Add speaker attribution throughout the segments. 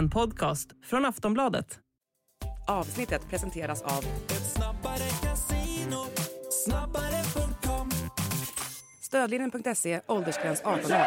Speaker 1: En podcast från Aftonbladet.
Speaker 2: Avsnittet presenteras av Stödlinjen.se, åldersgräns 18 år.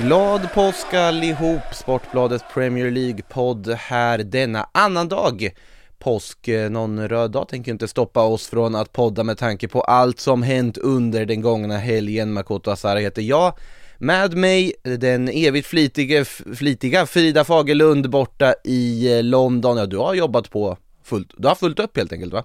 Speaker 3: Glad påsk allihop! Sportbladets Premier League-podd här denna annan dag. Påsk, eh, någon röd dag tänker inte stoppa oss från att podda med tanke på allt som hänt under den gångna helgen. Makoto Asara heter jag. Med mig den evigt flitiga, flitiga Frida Fagerlund borta i eh, London. Ja, du har jobbat på fullt, du har fullt upp helt enkelt va?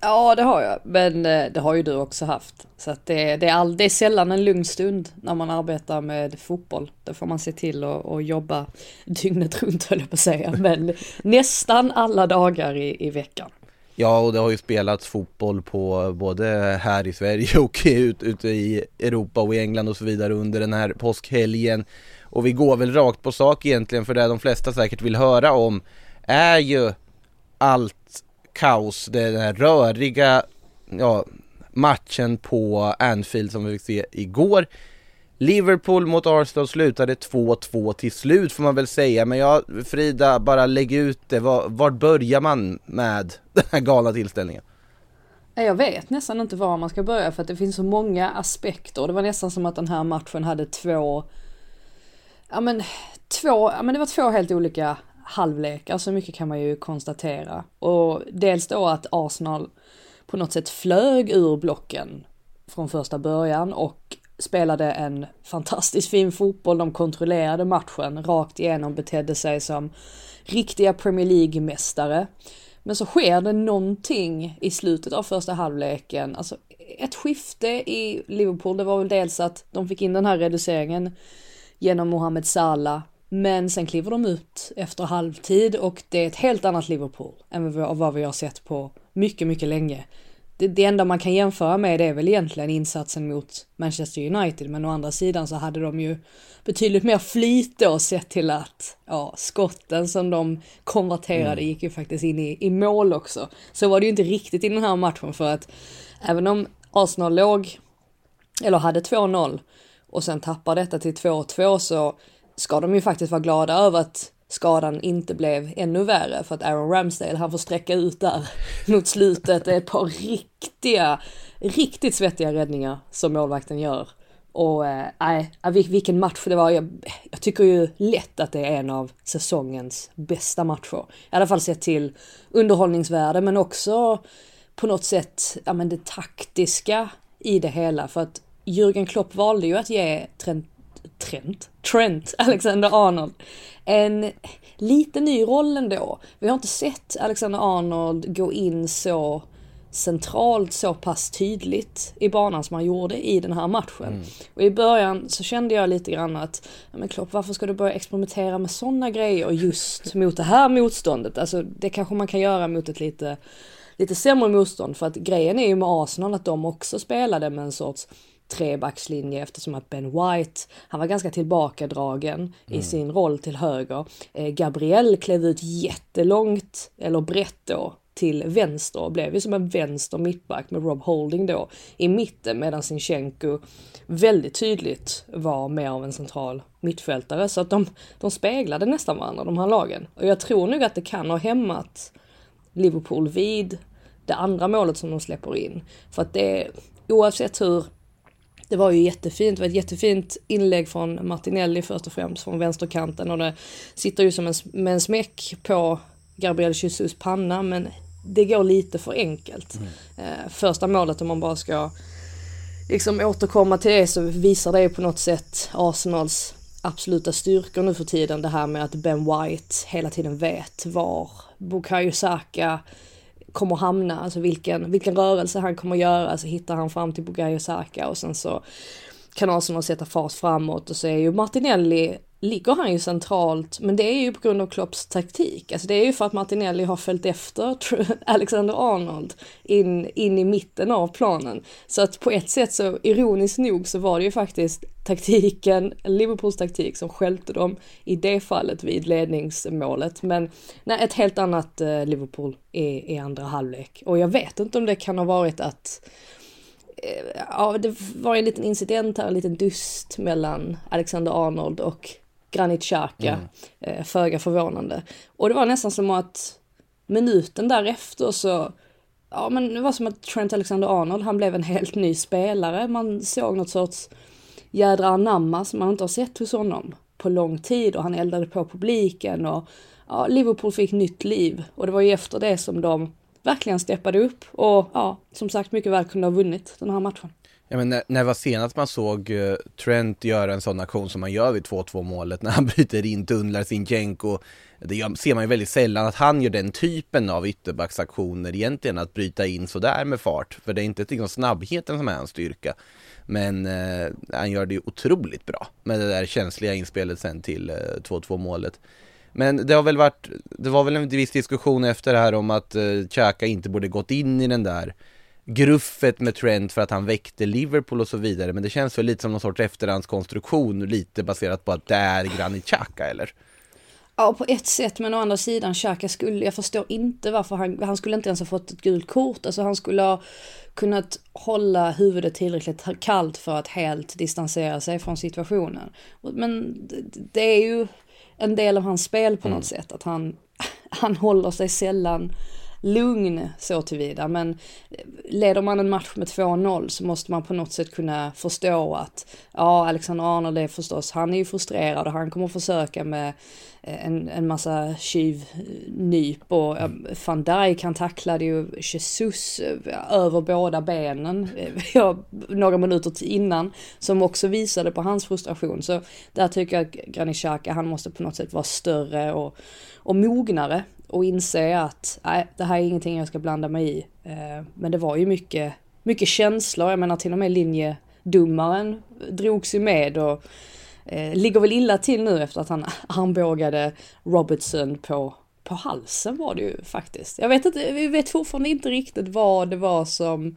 Speaker 4: Ja det har jag, men eh, det har ju du också haft. Så att det, det, är all, det är sällan en lugn stund när man arbetar med fotboll. Då får man se till att, att jobba dygnet runt höll jag på att säga. Men nästan alla dagar i, i veckan.
Speaker 3: Ja, och det har ju spelats fotboll på både här i Sverige och ute i Europa och i England och så vidare under den här påskhelgen. Och vi går väl rakt på sak egentligen för det de flesta säkert vill höra om är ju allt kaos, den här röriga ja, matchen på Anfield som vi fick se igår. Liverpool mot Arsenal slutade 2-2 till slut får man väl säga, men jag Frida, bara lägg ut det, var, var börjar man med den här galna tillställningen?
Speaker 4: Jag vet nästan inte var man ska börja för att det finns så många aspekter. Det var nästan som att den här matchen hade två, ja men två, ja men det var två helt olika halvlekar, så alltså, mycket kan man ju konstatera. Och dels då att Arsenal på något sätt flög ur blocken från första början och spelade en fantastiskt fin fotboll. De kontrollerade matchen rakt igenom, betedde sig som riktiga Premier League-mästare. Men så sker det någonting i slutet av första halvleken, alltså ett skifte i Liverpool. Det var väl dels att de fick in den här reduceringen genom Mohamed Salah men sen kliver de ut efter halvtid och det är ett helt annat Liverpool än vad vi har sett på mycket, mycket länge. Det, det enda man kan jämföra med är väl egentligen insatsen mot Manchester United, men å andra sidan så hade de ju betydligt mer flyt då sett till att ja, skotten som de konverterade mm. gick ju faktiskt in i, i mål också. Så var det ju inte riktigt i den här matchen för att även om Arsenal låg, eller hade 2-0 och sen tappar detta till 2-2 så ska de ju faktiskt vara glada över att skadan inte blev ännu värre för att Aaron Ramsdale han får sträcka ut där mot slutet. Det är ett par riktiga, riktigt svettiga räddningar som målvakten gör. Och eh, nej, eh, vilken match det var. Jag, jag, tycker ju lätt att det är en av säsongens bästa matcher. I alla fall sett till underhållningsvärde men också på något sätt, ja men det taktiska i det hela. För att Jürgen Klopp valde ju att ge Trent Trent, Trent Alexander-Arnold en lite ny roll ändå. Vi har inte sett Alexander-Arnold gå in så centralt så pass tydligt i banan som han gjorde i den här matchen. Mm. Och i början så kände jag lite grann att, men Klopp varför ska du börja experimentera med sådana grejer just mot det här motståndet? Alltså det kanske man kan göra mot ett lite, lite sämre motstånd för att grejen är ju med Arsenal att de också spelade med en sorts trebackslinje eftersom att Ben White, han var ganska tillbakadragen mm. i sin roll till höger. Eh, Gabriel klev ut jättelångt, eller brett då, till vänster och blev ju som en vänster mittback med Rob Holding då i mitten medan Sinchenko väldigt tydligt var mer av en central mittfältare så att de, de speglade nästan varandra de här lagen. Och jag tror nog att det kan ha hämmat Liverpool vid det andra målet som de släpper in. För att det, oavsett hur det var ju jättefint, det var ett jättefint inlägg från Martinelli först och främst från vänsterkanten och det sitter ju som en, med en smäck på Gabriel Jesus panna men det går lite för enkelt. Mm. Eh, första målet om man bara ska liksom återkomma till det så visar det på något sätt Arsenals absoluta styrkor nu för tiden. Det här med att Ben White hela tiden vet var Bukayo Saka kommer hamna, alltså vilken, vilken rörelse han kommer göra, så hittar han fram till Bugayo Saka och sen så kan Arsenal sätta fart framåt. Och så är ju Martinelli ligger han ju centralt, men det är ju på grund av Klopps taktik. Alltså det är ju för att Martinelli har följt efter Alexander Arnold in, in i mitten av planen. Så att på ett sätt så, ironiskt nog, så var det ju faktiskt taktiken, Liverpools taktik som skälte dem i det fallet vid ledningsmålet. Men nej, ett helt annat eh, Liverpool i, i andra halvlek. Och jag vet inte om det kan ha varit att eh, ja, det var en liten incident här, en liten dust mellan Alexander Arnold och Granit Xhaka, mm. eh, föga förvånande. Och det var nästan som att minuten därefter så, ja men det var som att Trent Alexander-Arnold, han blev en helt ny spelare. Man såg något sorts jädra anamma som man inte har sett hos honom på lång tid och han eldade på publiken och ja, Liverpool fick nytt liv och det var ju efter det som de verkligen steppade upp och ja, som sagt mycket väl kunde ha vunnit den här matchen.
Speaker 3: Ja, men när, när var senast man såg uh, Trent göra en sån aktion som man gör vid 2-2 målet när han bryter in, tunnlar sin Jenko. Det gör, ser man ju väldigt sällan att han gör den typen av ytterbacksaktioner egentligen, att bryta in sådär med fart. För det är inte liksom snabbheten som är hans styrka. Men uh, han gör det ju otroligt bra med det där känsliga inspelet sen till uh, eh, 2-2 målet. Men det har väl varit, det var väl en viss diskussion efter det här om att uh, Xhaka inte borde gått in i den där gruffet med Trent för att han väckte Liverpool och så vidare. Men det känns väl lite som någon sorts efterhandskonstruktion, lite baserat på att det är Granit Xhaka eller?
Speaker 4: Ja, på ett sätt, men å andra sidan, Xhaka skulle, jag förstår inte varför han, han skulle inte ens ha fått ett gult kort. Alltså han skulle ha kunnat hålla huvudet tillräckligt kallt för att helt distansera sig från situationen. Men det är ju en del av hans spel på något mm. sätt, att han, han håller sig sällan lugn så tillvida. Men leder man en match med 2-0 så måste man på något sätt kunna förstå att ja, Alexander Arnold är förstås, han är ju frustrerad och han kommer försöka med eh, en, en massa tjuvnyp och van Dijk han tacklade ju Jesus eh, över båda benen eh, ja, några minuter innan som också visade på hans frustration. Så där tycker jag att Granit Xhaka, han måste på något sätt vara större och, och mognare och inse att nej, det här är ingenting jag ska blanda mig i. Eh, men det var ju mycket, mycket känslor, jag menar till och med linjedomaren drogs ju med och eh, ligger väl illa till nu efter att han armbågade Robertson på, på halsen var det ju faktiskt. Jag vet inte, vi vet fortfarande inte riktigt vad det var som,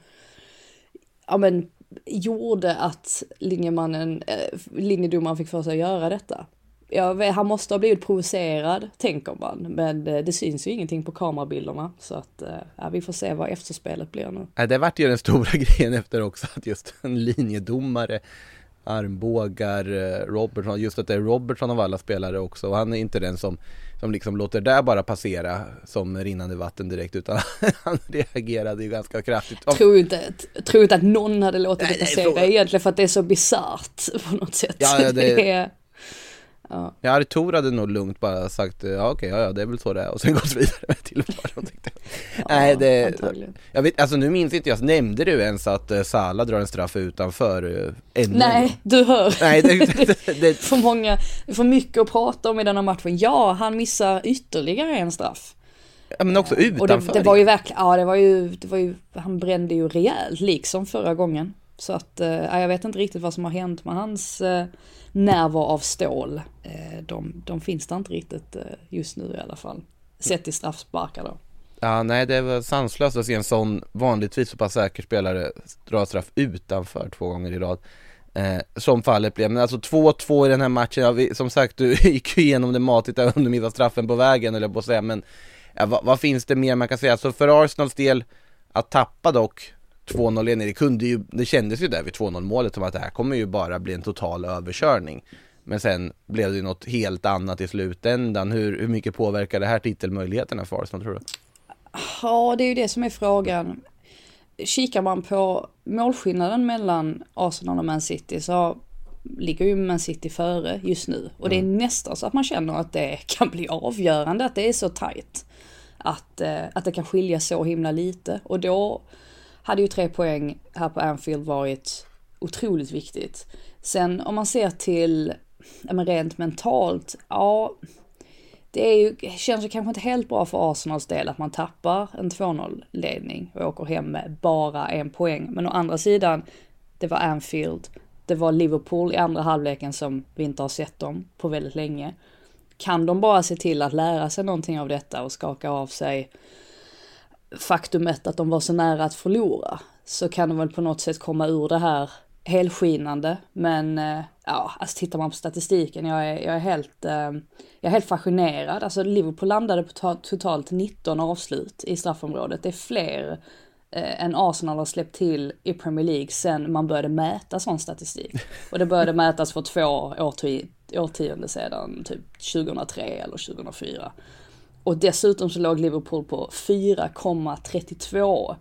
Speaker 4: ja men, gjorde att linjemannen, eh, linjedomaren fick för sig att göra detta ja, han måste ha blivit provocerad, tänker man. Men eh, det syns ju ingenting på kamerabilderna. Så att, eh, ja, vi får se vad efterspelet blir nu.
Speaker 3: det vart ju den stora grejen efter också, att just en linjedomare armbågar eh, Robertson, just att det är Robertson av alla spelare också och han är inte den som, som liksom låter det bara passera som rinnande vatten direkt utan han reagerade ju ganska kraftigt.
Speaker 4: Tror inte, tror inte att någon hade låtit det passera egentligen för att det är så bisarrt på något sätt.
Speaker 3: Ja, det, Ja. Jag hade Tor hade nog lugnt bara sagt ja okej, ja, ja det är väl så det är och sen gått vidare med till vad de ja, Nej det, jag vet, alltså nu minns inte jag, nämnde du ens att uh, Sala drar en straff utanför uh, ännu?
Speaker 4: Nej, du hör. Nej, det, det, det, för många, för mycket att prata om i denna matchen. Ja, han missar ytterligare en straff.
Speaker 3: Ja men också utanför.
Speaker 4: Och det, det var ju verkligen, ja det var ju, det var ju, han brände ju rejält liksom förra gången. Så att, uh, jag vet inte riktigt vad som har hänt med hans uh, nerver av stål. Eh, de, de finns där inte riktigt eh, just nu i alla fall. Sett i straffsparkar då.
Speaker 3: Ja, nej det var sanslöst att se en sån vanligtvis så pass säker spelare dra straff utanför två gånger i rad. Eh, som fallet blev, men alltså 2-2 i den här matchen, ja, vi, som sagt du gick ju igenom det matigt om du missade straffen på vägen eller på att säga, men ja, vad, vad, finns det mer man kan säga? Alltså för Arsenals del, att tappa dock 2-0 ledning, det kunde ju, det kändes ju där vid 2-0 målet som att det här kommer ju bara bli en total överkörning. Men sen blev det ju något helt annat i slutändan. Hur, hur mycket påverkar det här titelmöjligheterna för Arsenal tror du?
Speaker 4: Ja, det är ju det som är frågan. Kikar man på målskillnaden mellan Arsenal och Man City så ligger ju Man City före just nu. Och det är mm. nästan så att man känner att det kan bli avgörande, att det är så tajt. Att, eh, att det kan skilja så himla lite. Och då hade ju tre poäng här på Anfield varit otroligt viktigt. Sen om man ser till, ja men rent mentalt, ja, det är ju, känns ju kanske inte helt bra för Arsenals del att man tappar en 2-0 ledning och åker hem med bara en poäng. Men å andra sidan, det var Anfield, det var Liverpool i andra halvleken som vi inte har sett dem på väldigt länge. Kan de bara se till att lära sig någonting av detta och skaka av sig faktumet att de var så nära att förlora så kan de väl på något sätt komma ur det här helskinande. Men eh, ja, alltså tittar man på statistiken, jag är, jag är, helt, eh, jag är helt fascinerad. Alltså Liverpool landade på totalt 19 avslut i straffområdet. Det är fler eh, än Arsenal har släppt till i Premier League sen man började mäta sån statistik. Och det började mätas för två årtionden årtionde sedan, typ 2003 eller 2004. Och dessutom så låg Liverpool på 4,32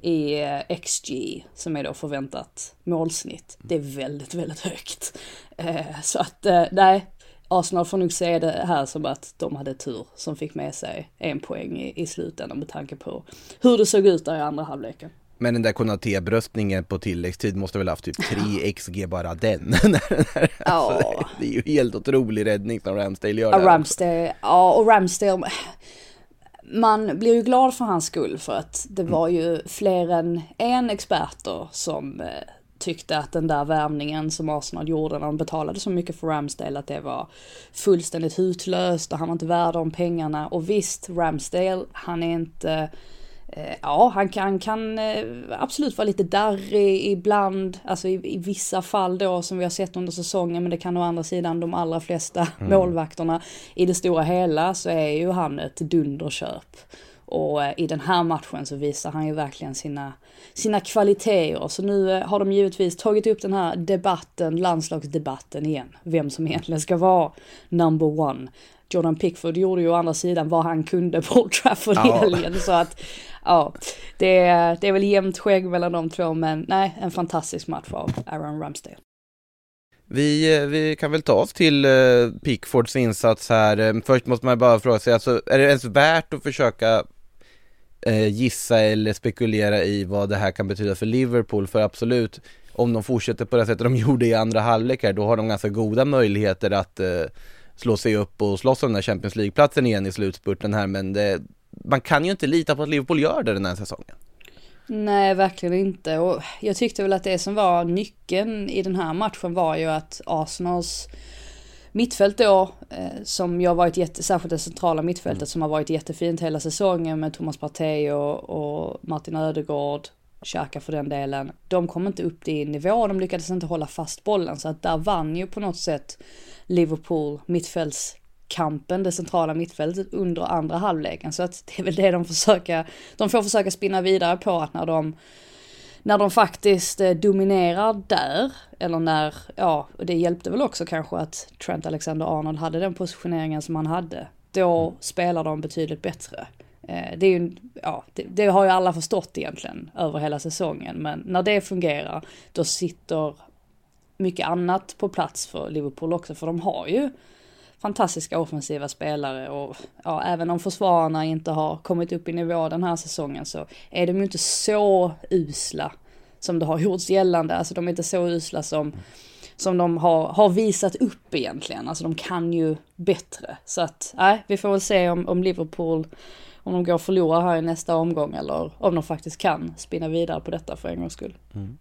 Speaker 4: i eh, XG som är då förväntat målsnitt. Det är väldigt, väldigt högt. Eh, så att eh, nej, Arsenal får nog se det här som att de hade tur som fick med sig en poäng i, i slutändan med tanke på hur det såg ut där i andra halvleken.
Speaker 3: Men den där Konaté-bröstningen på tilläggstid måste väl haft typ 3 XG bara den.
Speaker 4: alltså,
Speaker 3: det är ju helt otrolig räddning som Ramsdale gör.
Speaker 4: Ja, Ramsdale, ja och Ramsdale, man blir ju glad för hans skull för att det var ju fler än en experter som eh, tyckte att den där värvningen som Arsenal gjorde när de betalade så mycket för Ramsdale att det var fullständigt hutlöst och han var inte värd de pengarna. Och visst, Ramsdale, han är inte ja, han kan, kan eh, absolut vara lite darrig ibland, alltså i, i, vissa fall då som vi har sett under säsongen, men det kan å andra sidan de allra flesta mm. målvakterna. I det stora hela så är ju han ett dunderköp. Och eh, i den här matchen så visar han ju verkligen sina, sina kvaliteter. Så nu har de givetvis tagit upp den här debatten, landslagsdebatten igen. Vem som egentligen ska vara number one. Jordan Pickford gjorde ju å andra sidan vad han kunde på Trafford ja. helgen. Så att ja, det, är, det är väl jämnt skägg mellan de två, men nej, en fantastisk match av Aaron Ramsdale.
Speaker 3: Vi, eh, vi kan väl ta oss till eh, Pickfords insats här. Eh, först måste man bara fråga sig, alltså, är det ens värt att försöka gissa eller spekulera i vad det här kan betyda för Liverpool? För absolut, om de fortsätter på det sättet de gjorde i andra halvlek här, då har de ganska goda möjligheter att slå sig upp och slåss om den här Champions League-platsen igen i slutspurten här, men det, man kan ju inte lita på att Liverpool gör det den här säsongen.
Speaker 4: Nej, verkligen inte. Och jag tyckte väl att det som var nyckeln i den här matchen var ju att Arsenals mittfält då, eh, som har varit jätte, särskilt det centrala mittfältet mm. som har varit jättefint hela säsongen med Thomas Partey och, och Martin Ödegård, Xhaka för den delen. De kom inte upp i nivå, de lyckades inte hålla fast bollen så att där vann ju på något sätt Liverpool mittfälts kampen, det centrala mittfältet under andra halvleken. Så att det är väl det de försöker, de får försöka spinna vidare på att när de när de faktiskt eh, dominerar där, eller när, ja, det hjälpte väl också kanske att Trent Alexander-Arnold hade den positioneringen som han hade. Då mm. spelar de betydligt bättre. Eh, det är ju, ja, det, det, har ju alla förstått egentligen över hela säsongen, men när det fungerar, då sitter mycket annat på plats för Liverpool också, för de har ju fantastiska offensiva spelare och ja, även om försvararna inte har kommit upp i nivå den här säsongen så är de ju inte så usla som det har gjorts gällande. Alltså de är inte så usla som, som de har, har visat upp egentligen. Alltså de kan ju bättre. Så att, nej, vi får väl se om, om Liverpool, om de går och förlorar här i nästa omgång eller om de faktiskt kan spinna vidare på detta för en gångs skull. Mm.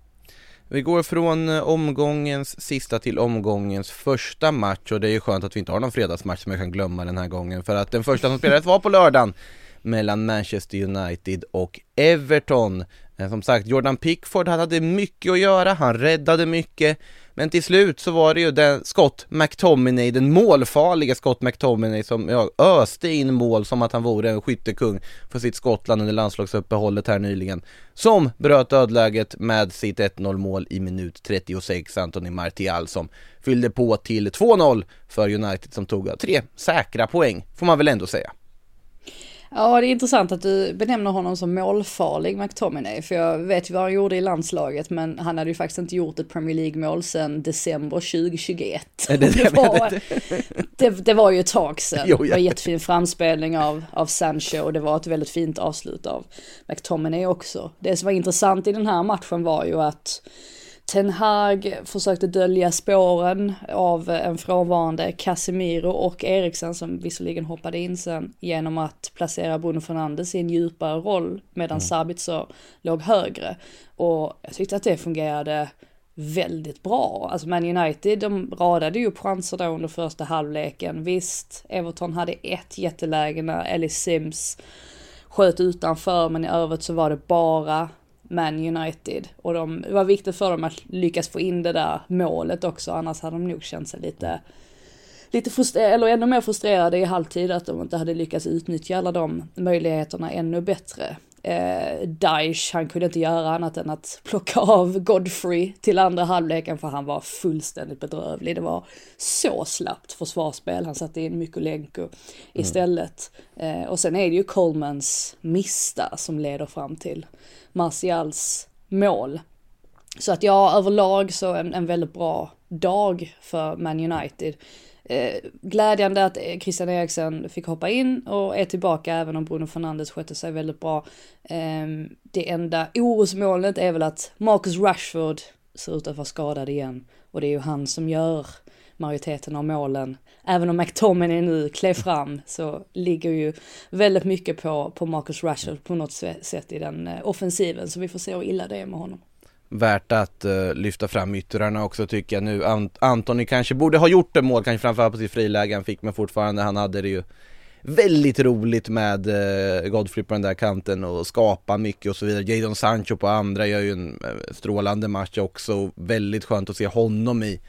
Speaker 3: Vi går från eh, omgångens sista till omgångens första match och det är ju skönt att vi inte har någon fredagsmatch som jag kan glömma den här gången för att den första som spelades var på lördagen mellan Manchester United och Everton. Eh, som sagt, Jordan Pickford hade mycket att göra, han räddade mycket men till slut så var det ju den Scott McTominay, den målfarliga Scott McTominay som ja, öste in mål som att han vore en skyttekung för sitt Skottland under landslagsuppehållet här nyligen. Som bröt dödläget med sitt 1-0 mål i minut 36, Anthony Martial som fyllde på till 2-0 för United som tog tre säkra poäng, får man väl ändå säga.
Speaker 4: Ja, det är intressant att du benämner honom som målfarlig McTominay, för jag vet ju vad han gjorde i landslaget, men han hade ju faktiskt inte gjort ett Premier League-mål sedan december 2021. Det, det, var, det, det, var ju ett tag sedan. Jo, ja. Det var en jättefin framspelning av, av Sancho och det var ett väldigt fint avslut av McTominay också. Det som var intressant i den här matchen var ju att Ten Hag försökte dölja spåren av en frånvarande Casemiro och Eriksen som visserligen hoppade in sen genom att placera Bruno Fernandes i en djupare roll medan mm. Sabitzer låg högre. Och jag tyckte att det fungerade väldigt bra. Alltså Man United, de radade ju upp chanser då under första halvleken. Visst, Everton hade ett jätteläge när Ellis Sims sköt utanför, men i övrigt så var det bara Man United. Och de, det var viktigt för dem att lyckas få in det där målet också, annars hade de nog känt sig lite lite frustrerade, eller ännu mer frustrerade i halvtid att de inte hade lyckats utnyttja alla de möjligheterna ännu bättre. Eh, Daesh, han kunde inte göra annat än att plocka av Godfrey till andra halvleken för han var fullständigt bedrövlig. Det var så slappt försvarsspel. Han satte in Mykolenko istället. Mm. Eh, och sen är det ju Colemans mista som leder fram till Martials mål. Så att ja, överlag så en, en väldigt bra dag för Man United. Eh, glädjande att eh, Christian Eriksen fick hoppa in och är tillbaka även om Bruno Fernandes skötte sig väldigt bra. Eh, det enda orosmolnet är väl att Marcus Rashford ser ut att vara skadad igen och det är ju han som gör majoriteten av målen. Även om McTominay nu klev fram så ligger ju väldigt mycket på, på Marcus Rashford på något sätt i den eh, offensiven så vi får se hur illa det är med honom
Speaker 3: värt att uh, lyfta fram yttrarna också tycker jag nu. Ant Antoni kanske borde ha gjort det mål, kanske framförallt på sitt friläge han fick, men fortfarande han hade det ju väldigt roligt med uh, Godfrey på den där kanten och skapa mycket och så vidare. Jadon Sancho på andra gör ju en uh, strålande match också. Väldigt skönt att se honom i,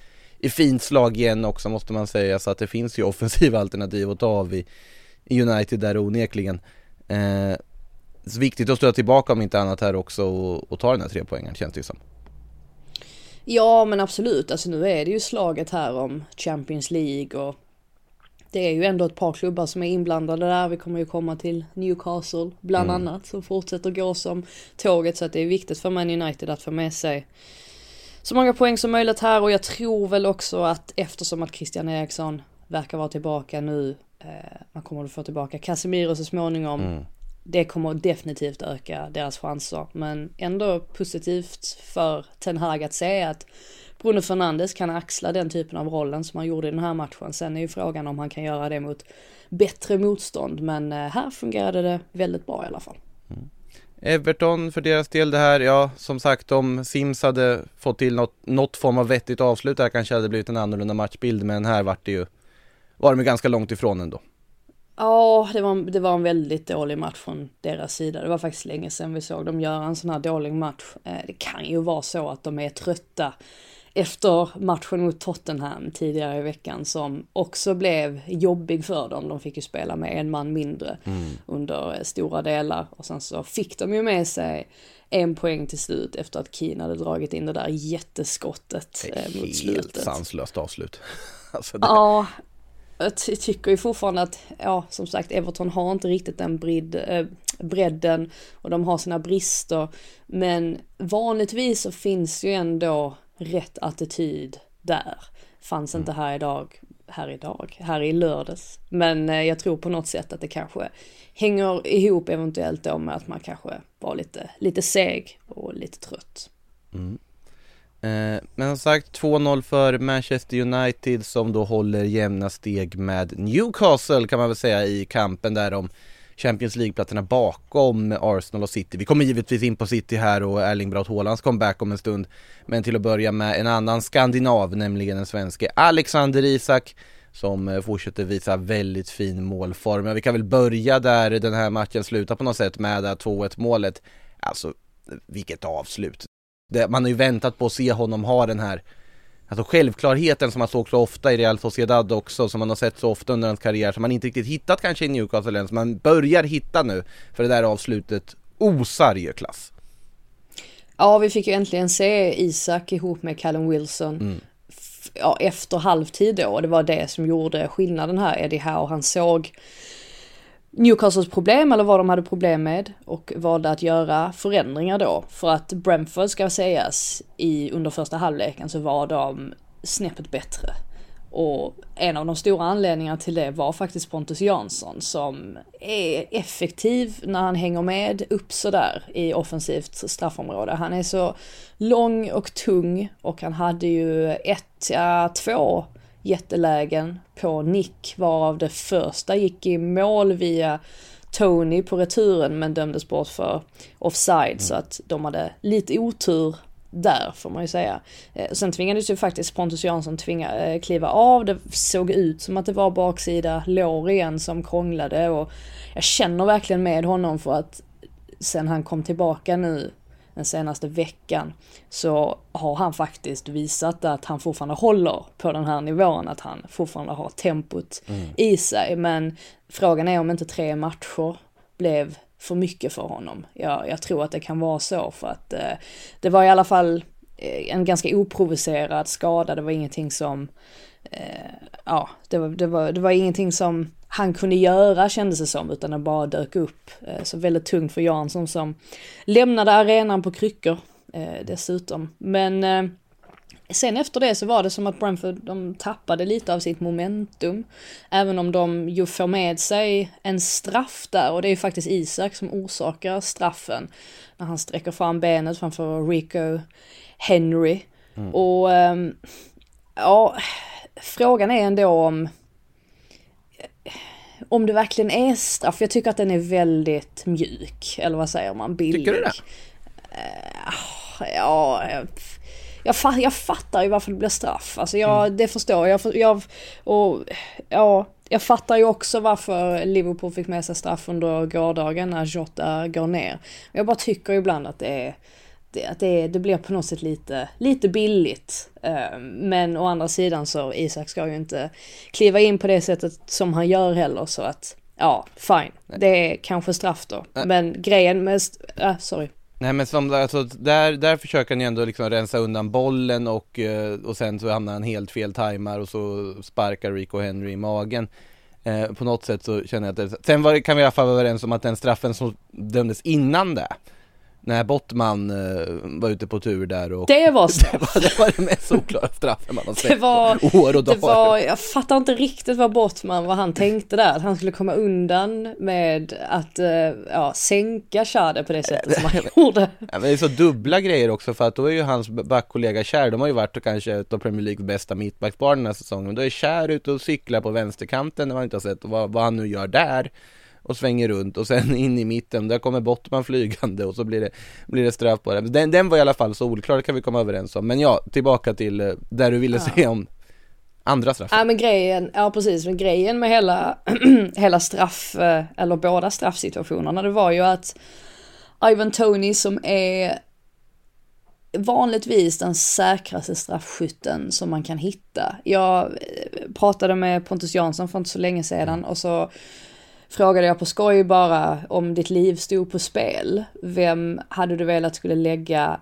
Speaker 3: i fint slag igen också måste man säga. Så att det finns ju offensiva alternativ att ta av i, United där onekligen. Uh, så viktigt att stöta tillbaka om inte annat här också och, och ta den här tre poängen känns det ju som.
Speaker 4: Ja men absolut, alltså nu är det ju slaget här om Champions League och det är ju ändå ett par klubbar som är inblandade där. Vi kommer ju komma till Newcastle bland mm. annat som fortsätter gå som tåget så att det är viktigt för Man United att få med sig så många poäng som möjligt här och jag tror väl också att eftersom att Christian Eriksson verkar vara tillbaka nu, eh, man kommer att få tillbaka Casemiro så småningom. Mm det kommer definitivt öka deras chanser. Men ändå positivt för Ten Hag att se att Bruno Fernandes kan axla den typen av rollen som han gjorde i den här matchen. Sen är ju frågan om han kan göra det mot bättre motstånd. Men eh, här fungerade det väldigt bra i alla fall.
Speaker 3: Everton för deras del det här, ja som sagt om Sims hade fått till något, något form av vettigt avslut där kanske hade det blivit en annorlunda matchbild men här vart det ju, var de ganska långt ifrån ändå.
Speaker 4: Ja, det var, det var en väldigt dålig match från deras sida. Det var faktiskt länge sedan vi såg dem göra en sån här dålig match. Eh, det kan ju vara så att de är trötta efter matchen mot Tottenham tidigare i veckan som också blev jobbig för dem. De fick ju spela med en man mindre mm. under stora delar och sen så fick de ju med sig en poäng till slut efter att Keane hade dragit in det där jätteskottet eh, mot slutet. Helt
Speaker 3: sanslöst avslut.
Speaker 4: alltså det... Ja, jag tycker ju fortfarande att, ja som sagt, Everton har inte riktigt den bred, äh, bredden och de har sina brister. Men vanligtvis så finns ju ändå rätt attityd där. Fanns inte här idag, här idag, här i lördags. Men eh, jag tror på något sätt att det kanske hänger ihop eventuellt då med att man kanske var lite, lite seg och lite trött. Mm.
Speaker 3: Eh, men som sagt 2-0 för Manchester United som då håller jämna steg med Newcastle kan man väl säga i kampen där om Champions League-platserna bakom Arsenal och City. Vi kommer givetvis in på City här och Erling Braut Haalands comeback om en stund. Men till att börja med en annan skandinav, nämligen den svenske Alexander Isak som eh, fortsätter visa väldigt fin målform. Ja, vi kan väl börja där den här matchen slutar på något sätt med det här 2-1 målet. Alltså, vilket avslut det, man har ju väntat på att se honom ha den här Alltså självklarheten som man såg så ofta i Real Sociedad också, som man har sett så ofta under hans karriär, som man inte riktigt hittat kanske i Newcastle än, som man börjar hitta nu. För det där avslutet osar ju klass.
Speaker 4: Ja, vi fick ju äntligen se Isak ihop med Callum Wilson. Mm. Ja, efter halvtid då, det var det som gjorde skillnaden här. Eddie Howe, han såg Newcastles problem eller vad de hade problem med och valde att göra förändringar då. För att Brentford ska sägas i under första halvleken så var de snäppet bättre. Och en av de stora anledningarna till det var faktiskt Pontus Jansson som är effektiv när han hänger med upp sådär i offensivt straffområde. Han är så lång och tung och han hade ju ett, ja två jättelägen på nick varav det första gick i mål via Tony på returen men dömdes bort för offside mm. så att de hade lite otur där får man ju säga. Eh, sen tvingades ju faktiskt Pontus Jansson tvinga, eh, kliva av. Det såg ut som att det var baksida lår igen som krånglade och jag känner verkligen med honom för att sen han kom tillbaka nu den senaste veckan så har han faktiskt visat att han fortfarande håller på den här nivån, att han fortfarande har tempot mm. i sig. Men frågan är om inte tre matcher blev för mycket för honom. Jag, jag tror att det kan vara så för att eh, det var i alla fall eh, en ganska oprovocerad skada, det var ingenting som, eh, ja, det var, det, var, det var ingenting som han kunde göra kändes det som, utan det bara dök upp. Eh, så väldigt tungt för Jansson som lämnade arenan på kryckor eh, dessutom. Men eh, sen efter det så var det som att Brentford, de tappade lite av sitt momentum. Även om de ju får med sig en straff där och det är ju faktiskt Isak som orsakar straffen. När han sträcker fram benet framför Rico Henry. Mm. Och ja, frågan är ändå om om det verkligen är straff. Jag tycker att den är väldigt mjuk. Eller vad säger man? Billig.
Speaker 3: Tycker du det?
Speaker 4: Uh, ja, jag, jag, jag fattar ju varför det blir straff. Alltså jag, mm. det förstår jag. jag. Och ja, jag fattar ju också varför Liverpool fick med sig straff under gårdagen när Jota går ner. Jag bara tycker ibland att det är det, att det, det blir på något sätt lite, lite billigt. Uh, men å andra sidan så Isak ska ju inte kliva in på det sättet som han gör heller så att ja, fine. Det är kanske straff då. Nej. Men grejen med, äh, sorry.
Speaker 3: Nej men som, alltså, där, där försöker han ju ändå liksom rensa undan bollen och, eh, och sen så hamnar han helt fel tajmar och så sparkar Rico Henry i magen. Eh, på något sätt så känner jag att det, sen var, kan vi i alla fall vara överens om att den straffen som dömdes innan det när Bottman uh, var ute på tur där och
Speaker 4: Det var straff!
Speaker 3: det, var, det var mest oklara straffen man har sett
Speaker 4: det var,
Speaker 3: år och dagar. Det var,
Speaker 4: jag fattar inte riktigt vad Bottman, vad han tänkte där. Att han skulle komma undan med att uh, ja, sänka Schade på det sättet som han gjorde.
Speaker 3: Ja, men det är så dubbla grejer också för att då är ju hans backkollega Kär, de har ju varit kanske ett av Premier Leagues bästa mittbackspar den här säsongen. Då är Kär ute och cyklar på vänsterkanten när man inte har sett vad, vad han nu gör där och svänger runt och sen in i mitten, där kommer Bottman flygande och så blir det, blir det straff på det. Den, den var i alla fall så oklar, det kan vi komma överens om. Men ja, tillbaka till eh, där du ville ja. säga om andra straff.
Speaker 4: Ja men grejen, ja precis, men grejen med hela, hela straff, eh, eller båda straffsituationerna, det var ju att Ivan Tony som är vanligtvis den säkraste straffskytten som man kan hitta. Jag eh, pratade med Pontus Jansson för inte så länge sedan och så frågade jag på skoj bara om ditt liv stod på spel. Vem hade du velat skulle lägga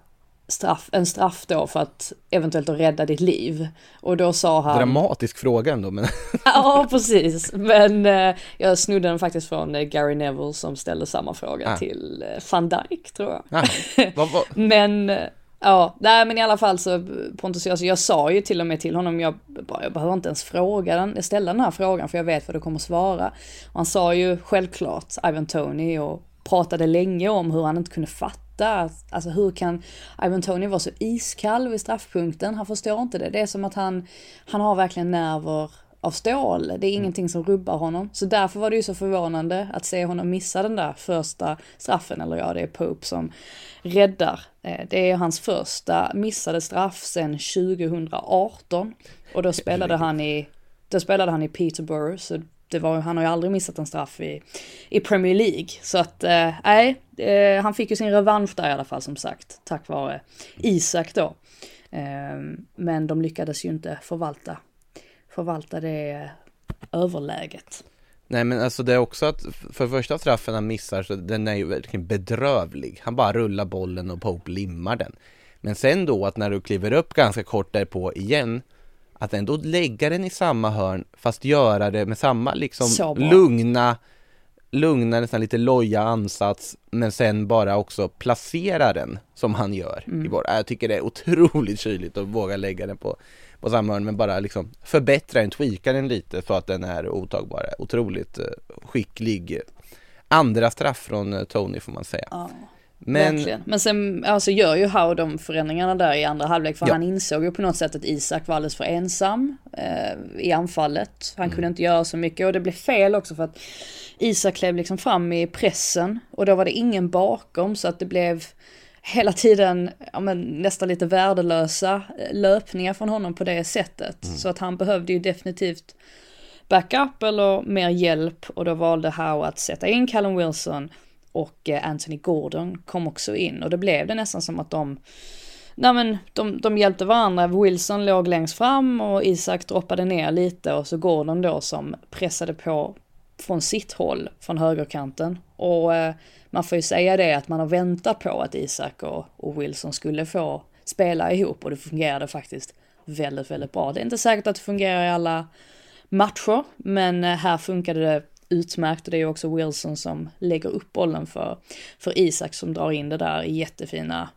Speaker 4: straff, en straff då för att eventuellt att rädda ditt liv? Och då sa han...
Speaker 3: Dramatisk fråga ändå men...
Speaker 4: ja, precis. Men eh, jag snodde den faktiskt från eh, Gary Neville som ställde samma fråga ah. till eh, van Dijk tror jag. Ah, vad, vad... men eh, Ja, nej men i alla fall så Pontus, alltså jag sa ju till och med till honom, jag, jag behöver inte ens fråga den, jag ställde den här frågan för jag vet vad du kommer svara. Och han sa ju självklart Ivan Tony och pratade länge om hur han inte kunde fatta, alltså hur kan Ivan Tony vara så iskall vid straffpunkten? Han förstår inte det. Det är som att han, han har verkligen nerver av stål. Det är mm. ingenting som rubbar honom. Så därför var det ju så förvånande att se honom missa den där första straffen, eller ja, det är Pope som räddar. Eh, det är hans första missade straff sedan 2018. Och då spelade han i, då spelade han i Peterborough, så det var, han har ju aldrig missat en straff i, i Premier League. Så att, eh, nej, eh, han fick ju sin revansch där i alla fall som sagt, tack vare Isak då. Eh, men de lyckades ju inte förvalta förvalta det överläget.
Speaker 3: Nej men alltså det är också att för första straffen han missar så den är ju verkligen bedrövlig. Han bara rullar bollen och Pope limmar den. Men sen då att när du kliver upp ganska kort därpå igen att ändå lägga den i samma hörn fast göra det med samma liksom lugna lugna, nästan lite loja ansats men sen bara också placera den som han gör mm. i boll. Jag tycker det är otroligt kyligt att våga lägga den på på samma hörn men bara liksom förbättra den, tweaka den lite så att den är otagbar. Otroligt uh, skicklig andra straff från uh, Tony får man säga.
Speaker 4: Ja. Men, Verkligen. men sen alltså, gör ju Howe de förändringarna där i andra halvlek för ja. han insåg ju på något sätt att Isak var alldeles för ensam eh, i anfallet. Han mm. kunde inte göra så mycket och det blev fel också för att Isak klev liksom fram i pressen och då var det ingen bakom så att det blev hela tiden ja, men, nästan lite värdelösa eh, löpningar från honom på det sättet. Mm. Så att han behövde ju definitivt backup eller mer hjälp och då valde Howe att sätta in Callum Wilson och eh, Anthony Gordon kom också in och då blev det nästan som att de Nej men de, de hjälpte varandra, Wilson låg längst fram och Isak droppade ner lite och så Gordon då som pressade på från sitt håll, från högerkanten. Och eh, man får ju säga det att man har väntat på att Isak och, och Wilson skulle få spela ihop och det fungerade faktiskt väldigt, väldigt bra. Det är inte säkert att det fungerar i alla matcher, men eh, här funkade det utmärkt och det är också Wilson som lägger upp bollen för, för Isak som drar in det där jättefina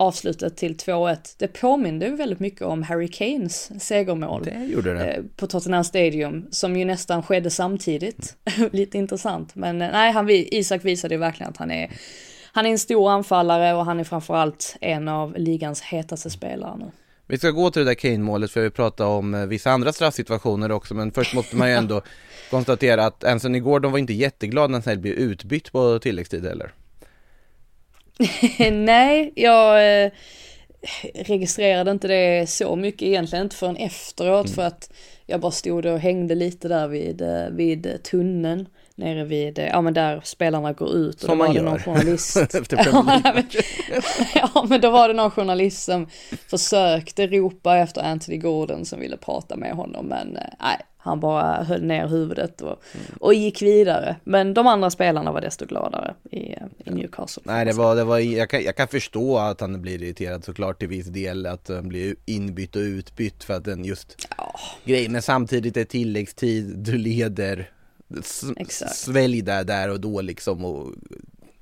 Speaker 4: avslutet till 2-1. Det påminde ju väldigt mycket om Harry Kanes segermål.
Speaker 3: Det gjorde det. Eh,
Speaker 4: på Tottenham Stadium, som ju nästan skedde samtidigt. Lite intressant, men eh, nej, han, Isak visade ju verkligen att han är han är en stor anfallare och han är framförallt en av ligans hetaste spelare nu.
Speaker 3: Vi ska gå till det där Kane-målet för vi prata om eh, vissa andra straffsituationer också men först måste man ju ändå konstatera att Anthony Gordon var inte jätteglad när han blev utbytt på tilläggstid heller.
Speaker 4: Nej, jag eh, registrerade inte det så mycket egentligen, inte förrän efteråt mm. för att jag bara stod och hängde lite där vid, eh, vid tunneln nere vid, eh, ja men där spelarna går ut.
Speaker 3: Och som man
Speaker 4: gör.
Speaker 3: Någon
Speaker 4: journalist. ja men då var det någon journalist som försökte ropa efter Anthony Gordon som ville prata med honom men nej, han bara höll ner huvudet och, mm. och gick vidare. Men de andra spelarna var desto gladare i, i Newcastle.
Speaker 3: Nej, det var, det var, jag, kan, jag kan förstå att han blir irriterad såklart till viss del, att han blir inbytt och utbytt för att den just ja. grejen, men samtidigt är tilläggstid, du leder, svälj där, där och då liksom och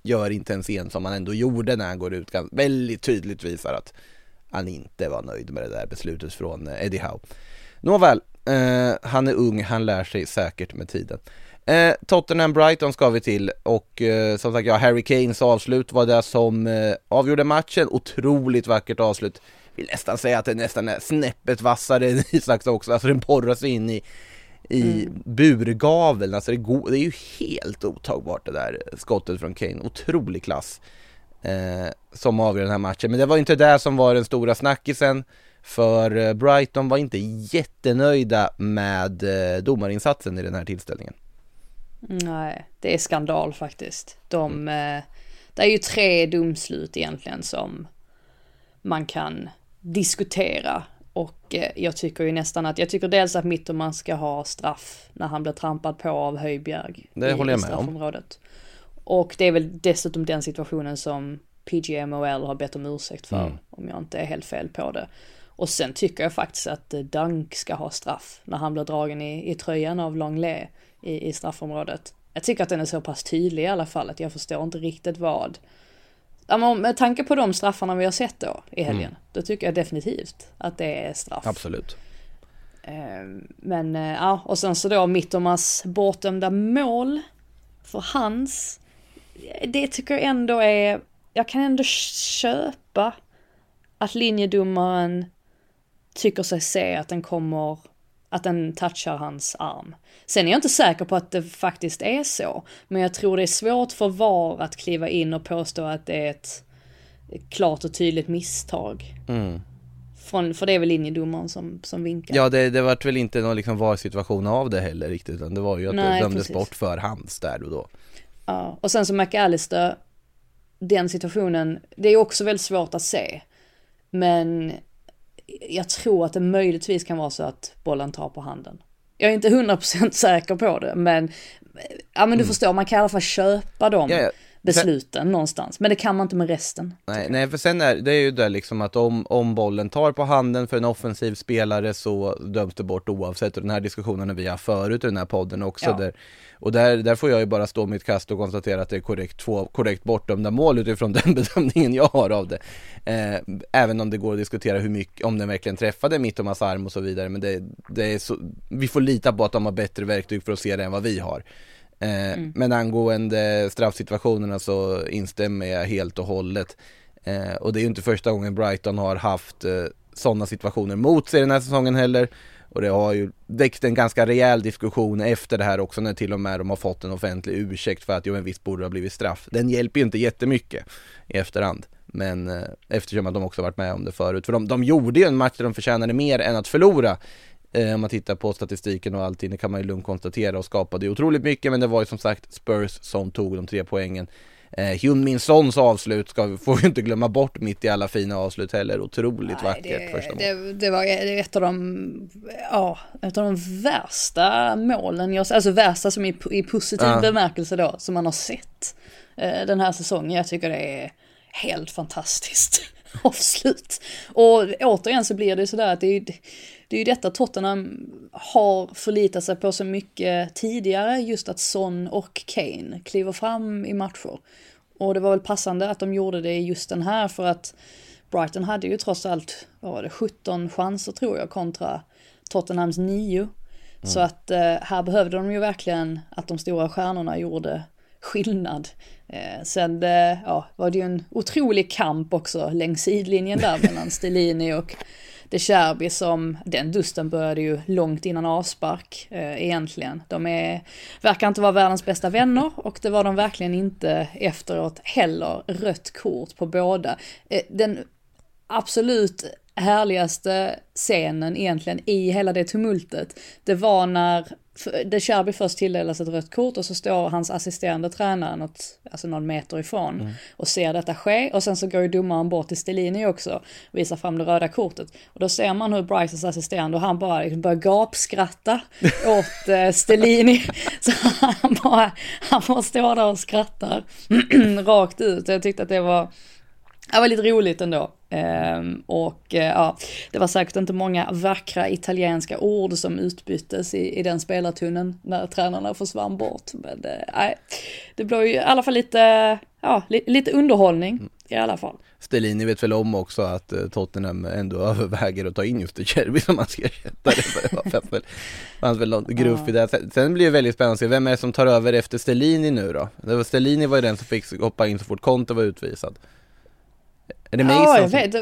Speaker 3: gör inte en scen som han ändå gjorde när han går ut, väldigt tydligt visar att han inte var nöjd med det där beslutet från Eddie Howe. Nåväl, Eh, han är ung, han lär sig säkert med tiden. Eh, Tottenham Brighton ska vi till och eh, som sagt ja, Harry Kanes avslut var det som eh, avgjorde matchen. Otroligt vackert avslut. Vill nästan säga att det nästan är snäppet vassare än Isaks också, alltså den borrar sig in i i mm. burgaveln, alltså det, går, det är ju helt otagbart det där skottet från Kane, otrolig klass eh, som avgör den här matchen. Men det var inte det som var den stora snackisen. För eh, Brighton var inte jättenöjda med eh, domarinsatsen i den här tillställningen.
Speaker 4: Nej, det är skandal faktiskt. De, mm. Eh, det är ju tre domslut egentligen som man kan diskutera. Och jag tycker ju nästan att, jag tycker dels att Mitterman ska ha straff när han blir trampad på av Höjbjerg.
Speaker 3: Det håller jag med om.
Speaker 4: Och det är väl dessutom den situationen som PGMOL har bett om ursäkt för, mm. om jag inte är helt fel på det. Och sen tycker jag faktiskt att eh, Dunk ska ha straff när han blir dragen i, i tröjan av Longley i, i straffområdet. Jag tycker att den är så pass tydlig i alla fall att jag förstår inte riktigt vad. Med tanke på de straffarna vi har sett då i helgen, mm. då tycker jag definitivt att det är straff.
Speaker 3: Absolut.
Speaker 4: Ehm, men eh, ja, och sen så då Mittomas bortdömda mål för hans, det tycker jag ändå är, jag kan ändå köpa att linjedomaren tycker sig se att den kommer, att den touchar hans arm. Sen är jag inte säker på att det faktiskt är så, men jag tror det är svårt för VAR att kliva in och påstå att det är ett klart och tydligt misstag. Mm. Från, för det är väl linjedomaren som, som vinkar.
Speaker 3: Ja, det, det vart väl inte någon liksom VAR-situation av det heller riktigt, utan det var ju att Nej, det dömdes precis. bort för hands där och då.
Speaker 4: Ja, och sen så McAllister, den situationen, det är också väldigt svårt att se. Men jag tror att det möjligtvis kan vara så att bollen tar på handen. Jag är inte 100% säker på det, men ja men du mm. förstår, man kan i alla fall köpa dem. Ja, ja. Besluten sen, någonstans, men det kan man inte med resten.
Speaker 3: Nej, nej för sen är det är ju det liksom att om, om bollen tar på handen för en offensiv spelare så döms det bort oavsett och den här diskussionen vi har förut i den här podden också ja. där och där, där får jag ju bara stå mitt kast och konstatera att det är korrekt, två korrekt bortdömda mål utifrån den bedömningen jag har av det. Eh, även om det går att diskutera hur mycket, om den verkligen träffade Mittomas arm och så vidare. Men det, det är så, vi får lita på att de har bättre verktyg för att se det än vad vi har. Eh, mm. Men angående straffsituationerna så instämmer jag helt och hållet. Eh, och det är ju inte första gången Brighton har haft eh, sådana situationer mot sig den här säsongen heller. Och det har ju väckt en ganska rejäl diskussion efter det här också när till och med de har fått en offentlig ursäkt för att jo en viss borde ha blivit straff. Den hjälper ju inte jättemycket i efterhand. Men eh, eftersom att de också varit med om det förut. För de, de gjorde ju en match där de förtjänade mer än att förlora. Eh, om man tittar på statistiken och allting, det kan man ju lugnt konstatera och skapade ju otroligt mycket. Men det var ju som sagt Spurs som tog de tre poängen. Eh, Hyun Min Sons avslut ska, får vi inte glömma bort mitt i alla fina avslut heller. Otroligt Nej, vackert
Speaker 4: det,
Speaker 3: första
Speaker 4: det, det var ett av de, ja, ett av de värsta målen, jag, alltså värsta som i, i positiv ja. bemärkelse då, som man har sett eh, den här säsongen. Jag tycker det är helt fantastiskt avslut. Och återigen så blir det sådär att det är, det är ju detta Tottenham har förlitat sig på så mycket tidigare, just att Son och Kane kliver fram i matcher. Och det var väl passande att de gjorde det just den här för att Brighton hade ju trots allt, vad var det, 17 chanser tror jag kontra Tottenhams 9. Mm. Så att eh, här behövde de ju verkligen att de stora stjärnorna gjorde skillnad. Eh, sen eh, ja, var det ju en otrolig kamp också längs sidlinjen där mellan Stellini och de Cherby som, den dusten började ju långt innan avspark eh, egentligen. De är, verkar inte vara världens bästa vänner och det var de verkligen inte efteråt heller. Rött kort på båda. Eh, den absolut härligaste scenen egentligen i hela det tumultet, det var när det Cherby först tilldelas ett rött kort och så står hans assisterande tränare något, alltså någon meter ifrån mm. och ser detta ske. Och sen så går ju domaren bort till Stellini också och visar fram det röda kortet. Och då ser man hur Bryces assisterande och han bara liksom börjar gapskratta åt eh, Stellini. Så han bara, han bara står där och skrattar rakt ut. Jag tyckte att det var det var lite roligt ändå. Um, och uh, ja, det var säkert inte många vackra italienska ord som utbyttes i, i den spelartunneln när tränarna försvann bort. Men uh, det blev ju i alla fall lite, ja, li, lite underhållning mm. i alla fall.
Speaker 3: Stellini vet väl om också att uh, Tottenham ändå överväger att ta in just Cherby som man ska ersätta det var väl, fanns väl något gruff i det. Sen, sen blir det väldigt spännande att se vem är det som tar över efter Stellini nu då? Det var Stellini var ju den som fick hoppa in så fort Conte var utvisad. Är det Mason?
Speaker 4: Ja, jag vet.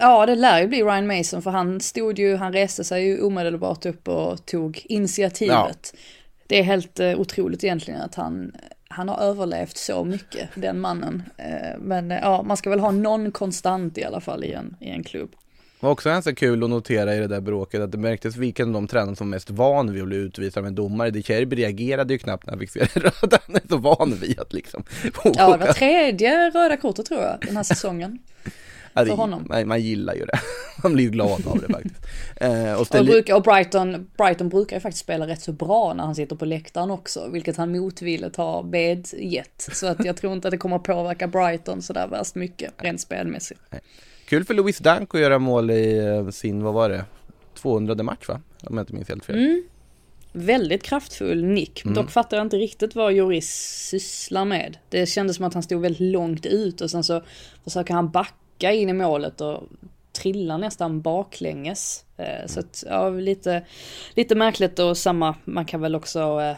Speaker 4: Ja, det lär ju bli Ryan Mason för han stod ju, han reste sig ju omedelbart upp och tog initiativet. Ja. Det är helt uh, otroligt egentligen att han, han har överlevt så mycket, den mannen. Uh, men uh, ja, man ska väl ha någon konstant i alla fall i en, i en klubb
Speaker 3: var också ganska kul att notera i det där bråket att det märktes vilken av de tränare som mest van vid att bli utvisad med domare. De Cherby reagerade ju knappt när han fick se det röda. Han är så van vid att liksom
Speaker 4: Ja, det var tredje röda kortet tror jag den här säsongen.
Speaker 3: Ja, för honom. Man, man, gillar ju det. Man blir ju glad av det faktiskt.
Speaker 4: Eh, och, och, brukar, och Brighton, Brighton brukar ju faktiskt spela rätt så bra när han sitter på läktaren också, vilket han motvilligt har bedgett. Så att jag tror inte att det kommer att påverka Brighton sådär värst mycket, rent spelmässigt. Nej.
Speaker 3: Kul för Louis Dunk att göra mål i eh, sin, vad var det, 200 match va? Om jag inte minns helt fel.
Speaker 4: Mm. Väldigt kraftfull nick. Mm. Dock fattar jag inte riktigt vad Joris sysslar med. Det kändes som att han stod väldigt långt ut och sen så försöker han backa in i målet och trillar nästan baklänges. Eh, så att, ja, lite, lite märkligt och samma, man kan väl också eh,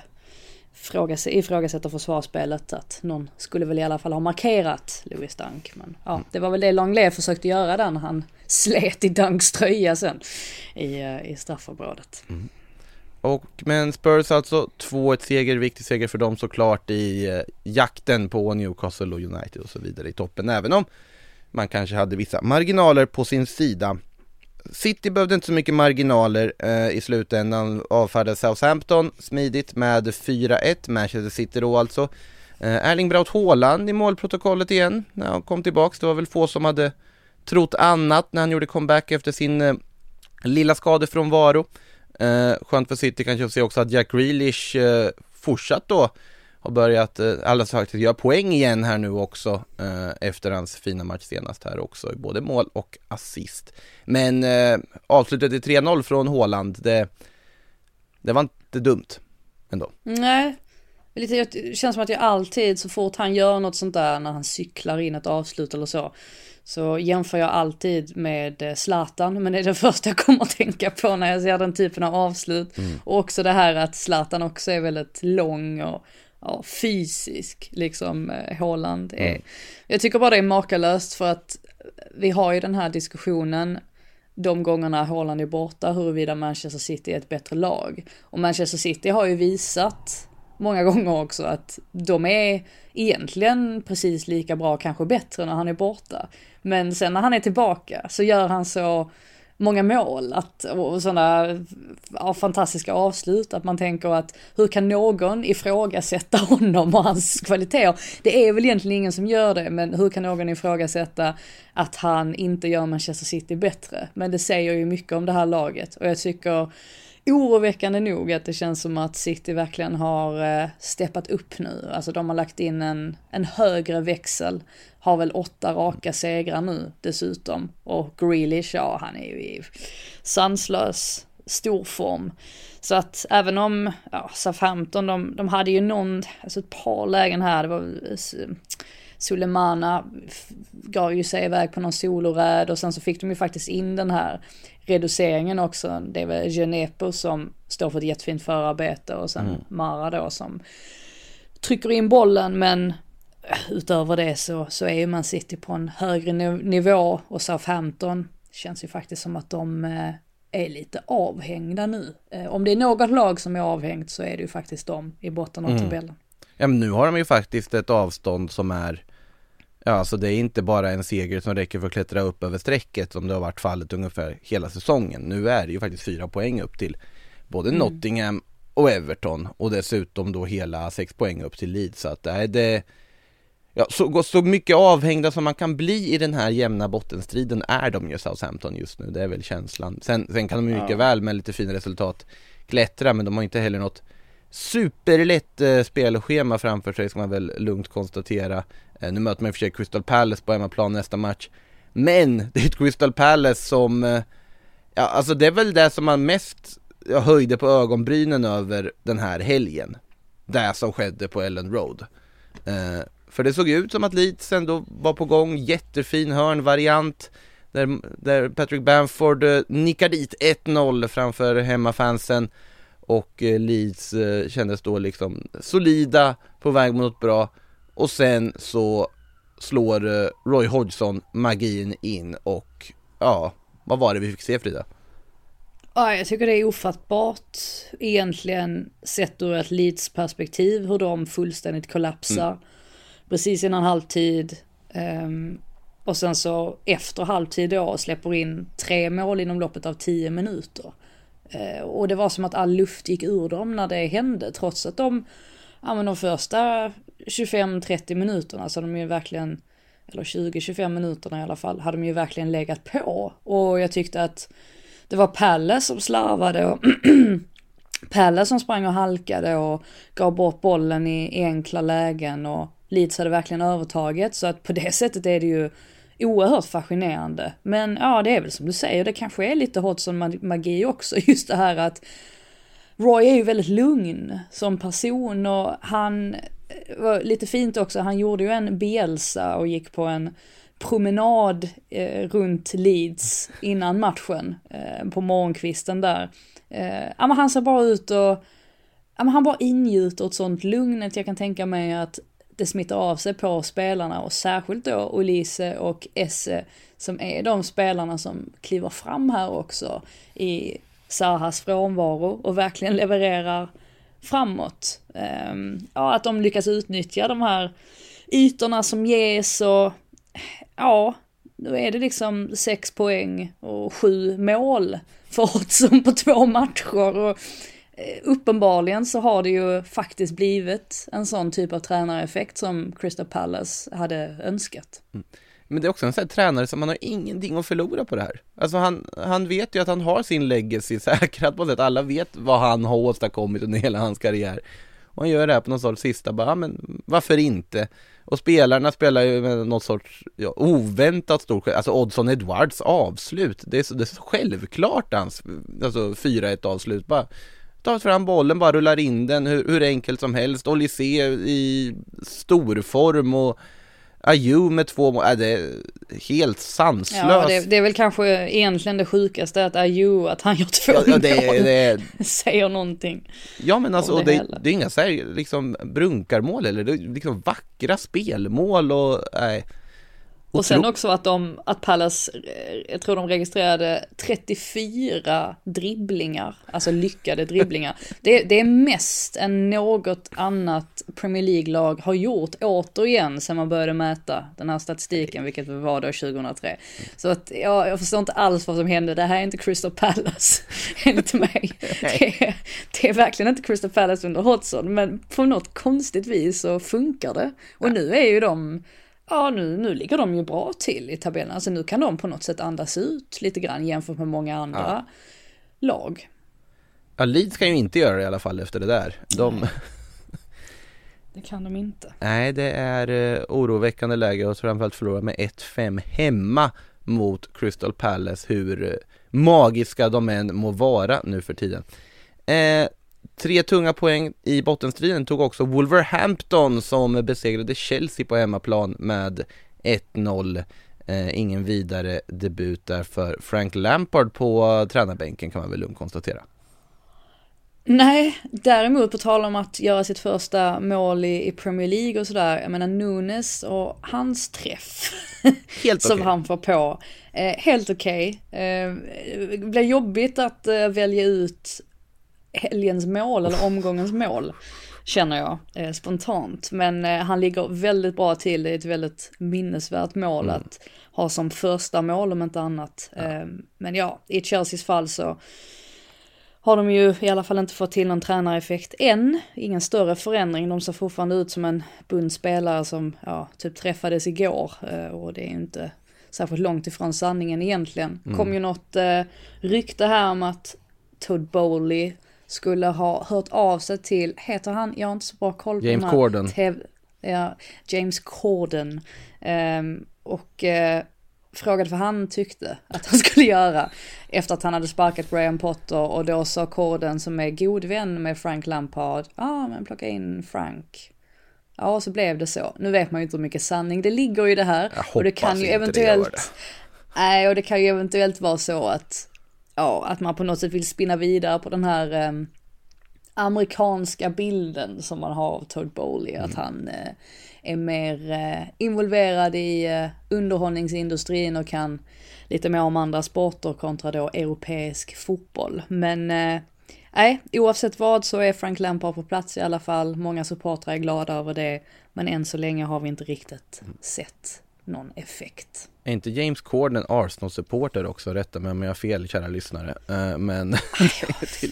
Speaker 4: ifrågasätter försvarsspelet att någon skulle väl i alla fall ha markerat Louis Dunk. Men ja, det var väl det Longley försökte göra där när han slet i Dunks tröja sen i, eh, i straffområdet. Mm.
Speaker 3: Och men Spurs alltså 2-1 seger, viktig seger för dem såklart i eh, jakten på Newcastle och United och så vidare i toppen. Även om man kanske hade vissa marginaler på sin sida. City behövde inte så mycket marginaler eh, i slutändan, avfärdade Southampton smidigt med 4-1, Manchester City då alltså. Eh, Erling Braut Haaland i målprotokollet igen när han kom tillbaks. Det var väl få som hade trott annat när han gjorde comeback efter sin eh, lilla skadefrånvaro. Eh, skönt för City kanske att se också att Jack Grealish eh, fortsatt då har börjat, eh, alla sagt, göra poäng igen här nu också eh, efter hans fina match senast här också, både mål och assist. Men eh, avslutet i 3-0 från Håland, det, det var inte dumt ändå.
Speaker 4: Nej, det känns som att jag alltid så fort han gör något sånt där när han cyklar in ett avslut eller så så jämför jag alltid med eh, Zlatan, men det är det första jag kommer att tänka på när jag ser den typen av avslut. Mm. Och också det här att Zlatan också är väldigt lång och ja, fysisk, liksom eh, Håland är. Mm. Jag tycker bara det är makalöst för att vi har ju den här diskussionen de gångerna Haaland är borta huruvida Manchester City är ett bättre lag. Och Manchester City har ju visat många gånger också att de är egentligen precis lika bra, kanske bättre när han är borta. Men sen när han är tillbaka så gör han så många mål att, och sådana ja, fantastiska avslut att man tänker att hur kan någon ifrågasätta honom och hans kvaliteter? Det är väl egentligen ingen som gör det, men hur kan någon ifrågasätta att han inte gör Manchester City bättre? Men det säger ju mycket om det här laget och jag tycker oroväckande nog att det känns som att City verkligen har eh, steppat upp nu. Alltså de har lagt in en, en högre växel. Har väl åtta raka segrar nu dessutom. Och Grealish, ja han är ju i sanslös storform. Så att även om ja, Southampton, de, de hade ju någon, alltså ett par lägen här, det var Sulemana gav ju sig iväg på någon soloräd och sen så fick de ju faktiskt in den här reduceringen också. Det är väl Genepo som står för ett jättefint förarbete och sen mm. Mara då som trycker in bollen men utöver det så, så är ju Man City på en högre nivå och Southampton känns ju faktiskt som att de eh, är lite avhängda nu. Eh, om det är något lag som är avhängt så är det ju faktiskt de i botten av mm. tabellen.
Speaker 3: Ja men nu har de ju faktiskt ett avstånd som är Ja, alltså det är inte bara en seger som räcker för att klättra upp över strecket som det har varit fallet ungefär hela säsongen. Nu är det ju faktiskt fyra poäng upp till både mm. Nottingham och Everton och dessutom då hela sex poäng upp till Leeds. Så att det är det Ja, så, så mycket avhängda som man kan bli i den här jämna bottenstriden är de ju Southampton just nu, det är väl känslan. Sen, sen kan de mycket ja. väl med lite fina resultat klättra, men de har inte heller något superlätt eh, spelschema framför sig ska man väl lugnt konstatera. Eh, nu möter man i och för sig Crystal Palace på hemmaplan nästa match. Men det är ett Crystal Palace som, eh, ja alltså det är väl det som man mest höjde på ögonbrynen över den här helgen. Det som skedde på Ellen Road. Eh, för det såg ut som att Leeds ändå var på gång, jättefin hörnvariant. Där, där Patrick Bamford eh, nickar dit 1-0 framför hemmafansen. Och eh, Leeds eh, kändes då liksom solida, på väg mot något bra. Och sen så slår eh, Roy Hodgson magin in och ja, vad var det vi fick se Frida?
Speaker 4: Ja, jag tycker det är ofattbart egentligen sett ur ett Leeds perspektiv hur de fullständigt kollapsar. Mm. Precis innan halvtid. Um, och sen så efter halvtid då släpper in tre mål inom loppet av tio minuter. Uh, och det var som att all luft gick ur dem när det hände trots att de, ja men de första 25-30 minuterna så hade de ju verkligen, eller 20-25 minuterna i alla fall, hade de ju verkligen legat på. Och jag tyckte att det var Pelle som slarvade och Pelle som sprang och halkade och gav bort bollen i enkla lägen och Leeds hade verkligen övertaget så att på det sättet är det ju oerhört fascinerande. Men ja, det är väl som du säger, det kanske är lite Hodgson magi också, just det här att Roy är ju väldigt lugn som person och han eh, var lite fint också, han gjorde ju en Bielsa och gick på en promenad eh, runt Leeds innan matchen eh, på morgonkvisten där. Eh, ja, men han ser bara ut och ja, men han bara ingjuter ett sånt lugnet jag kan tänka mig att det smittar av sig på spelarna och särskilt då Olise och Esse som är de spelarna som kliver fram här också i Sahas frånvaro och verkligen levererar framåt. Ehm, ja, att de lyckas utnyttja de här ytorna som ges och ja, då är det liksom sex poäng och sju mål för Hodgson på två matcher. Och Eh, uppenbarligen så har det ju faktiskt blivit en sån typ av tränareffekt som Crystal Palace hade önskat. Mm.
Speaker 3: Men det är också en sån här tränare som man har ingenting att förlora på det här. Alltså han, han vet ju att han har sin legacy säkrad på sätt. Alla vet vad han har åstadkommit under hela hans karriär. Och han gör det här på någon sorts sista, bara, ja, men varför inte? Och spelarna spelar ju med något sorts ja, oväntat stort, alltså Oddson Edwards avslut, det är så, det är så självklart hans, alltså 4-1 avslut, bara tar fram bollen, bara rullar in den hur, hur enkelt som helst, Olise i storform och Ayew med två mål, äh, det är helt sanslöst. Ja,
Speaker 4: det, det, är väl kanske egentligen det sjukaste att Ayew, att han gör två ja,
Speaker 3: ja, det, mål, det,
Speaker 4: säger någonting.
Speaker 3: Ja men alltså, det, det, det, är inga så här, liksom brunkarmål eller det är liksom vackra spelmål och nej.
Speaker 4: Och sen också att de, att Palace, eh, jag tror de registrerade 34 dribblingar, alltså lyckade dribblingar. Det, det är mest än något annat Premier League-lag har gjort återigen sen man började mäta den här statistiken, vilket var då 2003. Så att ja, jag förstår inte alls vad som hände, det här är inte Crystal Palace, enligt mig. Det är, det är verkligen inte Crystal Palace under Hodgson, men på något konstigt vis så funkar det. Och nu är ju de ja nu, nu ligger de ju bra till i tabellen. Alltså nu kan de på något sätt andas ut lite grann jämfört med många andra ja. lag.
Speaker 3: Ja, Leeds kan ju inte göra det i alla fall efter det där. De...
Speaker 4: Det kan de inte.
Speaker 3: Nej, det är uh, oroväckande läge och framförallt förlora med 1-5 hemma mot Crystal Palace, hur uh, magiska de än må vara nu för tiden. Eh, Tre tunga poäng i bottenstriden tog också Wolverhampton som besegrade Chelsea på hemmaplan med 1-0. Eh, ingen vidare debut där för Frank Lampard på tränarbänken kan man väl lugnt konstatera.
Speaker 4: Nej, däremot på tal om att göra sitt första mål i, i Premier League och sådär, jag menar Nunes och hans träff helt som okay. han får på, eh, helt okej. Okay. Eh, det blir jobbigt att eh, välja ut helgens mål eller omgångens mål. Känner jag eh, spontant. Men eh, han ligger väldigt bra till, det är ett väldigt minnesvärt mål mm. att ha som första mål om inte annat. Ja. Eh, men ja, i Chelseas fall så har de ju i alla fall inte fått till någon tränareffekt än. Ingen större förändring, de ser fortfarande ut som en bunt spelare som ja, typ träffades igår eh, och det är ju inte särskilt långt ifrån sanningen egentligen. Mm. kom ju något eh, rykte här om att Todd Bowley skulle ha hört av sig till, heter han, jag har inte så bra koll på
Speaker 3: James Corden.
Speaker 4: ja, James Corden. Um, och uh, frågade vad han tyckte att han skulle göra efter att han hade sparkat Graham Potter och då sa Corden som är god vän med Frank Lampard, ja ah, men plocka in Frank. Ja, så blev det så. Nu vet man ju inte hur mycket sanning det ligger i det här.
Speaker 3: Jag och det kan ju eventuellt... Det
Speaker 4: Nej, och det kan ju eventuellt vara så att ja, att man på något sätt vill spinna vidare på den här eh, amerikanska bilden som man har av Todd Bowley, mm. att han eh, är mer eh, involverad i eh, underhållningsindustrin och kan lite mer om andra sporter kontra då europeisk fotboll. Men eh, nej, oavsett vad så är Frank Lampard på plats i alla fall. Många supportrar är glada över det, men än så länge har vi inte riktigt mm. sett någon effekt.
Speaker 3: Är inte James Corden Arsenal-supporter också? Rätta mig om jag har fel, kära lyssnare. Uh, men...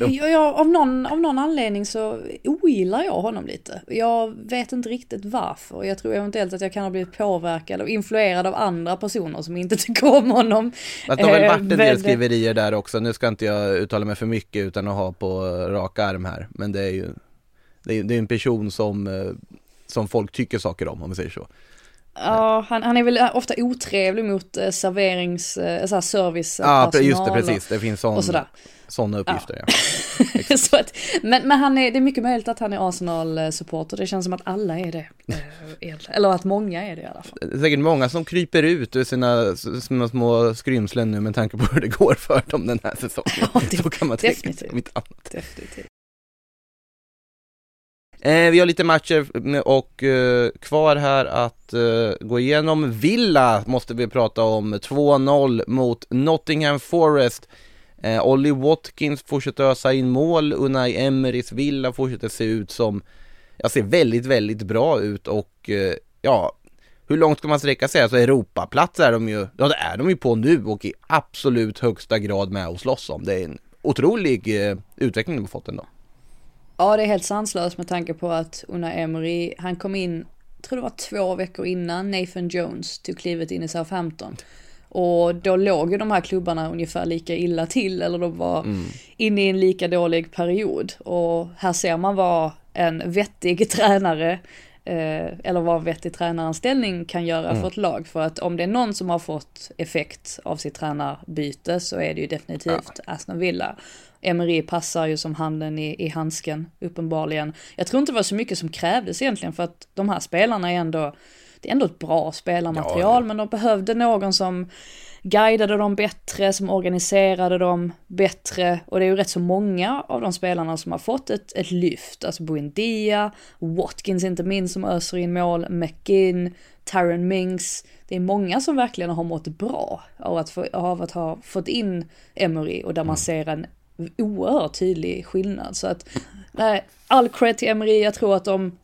Speaker 4: ja, ja, av, någon, av någon anledning så ogillar jag honom lite. Jag vet inte riktigt varför. Jag tror eventuellt att jag kan ha blivit påverkad och influerad av andra personer som inte tycker om honom.
Speaker 3: Att det har väl varit en del skriverier där också. Nu ska inte jag uttala mig för mycket utan att ha på rak arm här. Men det är ju det är, det är en person som, eh, som folk tycker saker om, om vi säger så.
Speaker 4: Ja, han, han är väl ofta otrevlig mot eh, serverings, eh, så här service
Speaker 3: Ja, just det, precis. Det finns sån, sådana uppgifter, ja.
Speaker 4: ja. så att, men men han är, det är mycket möjligt att han är Arsenal-supporter. Det känns som att alla är det. Eh, eller att många är det i alla fall. Det är
Speaker 3: säkert många som kryper ut ur sina, sina små skrymslen nu med tanke på hur det går för dem den här säsongen. Ja, det, så kan man tänka annat.
Speaker 4: Definitivt.
Speaker 3: Eh, vi har lite matcher och eh, kvar här att eh, gå igenom. Villa måste vi prata om. 2-0 mot Nottingham Forest. Eh, Ollie Watkins fortsätter ösa in mål. Unai Emerys Villa fortsätter se ut som, jag ser väldigt, väldigt bra ut och eh, ja, hur långt ska man sträcka sig? Alltså Europaplats är de ju, ja det är de ju på nu och i absolut högsta grad med och slåss om. Det är en otrolig eh, utveckling de har fått ändå.
Speaker 4: Ja, det är helt sanslöst med tanke på att Una Emery, han kom in, tror det var två veckor innan Nathan Jones tog klivet in i Southampton. Och då låg ju de här klubbarna ungefär lika illa till, eller de var mm. inne i en lika dålig period. Och här ser man vad en vettig tränare, eh, eller vad en vettig tränaranställning kan göra mm. för ett lag. För att om det är någon som har fått effekt av sitt tränarbyte så är det ju definitivt ja. Aston Villa. Emery passar ju som handen i, i handsken, uppenbarligen. Jag tror inte det var så mycket som krävdes egentligen för att de här spelarna är ändå, det är ändå ett bra spelarmaterial,
Speaker 3: Ja, ja.
Speaker 4: men de behövde någon som guidade dem bättre, som organiserade dem bättre. Och det är ju rätt så många av de spelarna som har fått ett, ett lyft. Alltså Buendia, Watkins inte minst som öser in mål, McGinn, Tyron Mings. Det är många som verkligen har mått bra av att, få, av att ha fått in Emery och där man ser en oerhört tydlig skillnad. Så att, nej, all cred till Emery, jag tror att de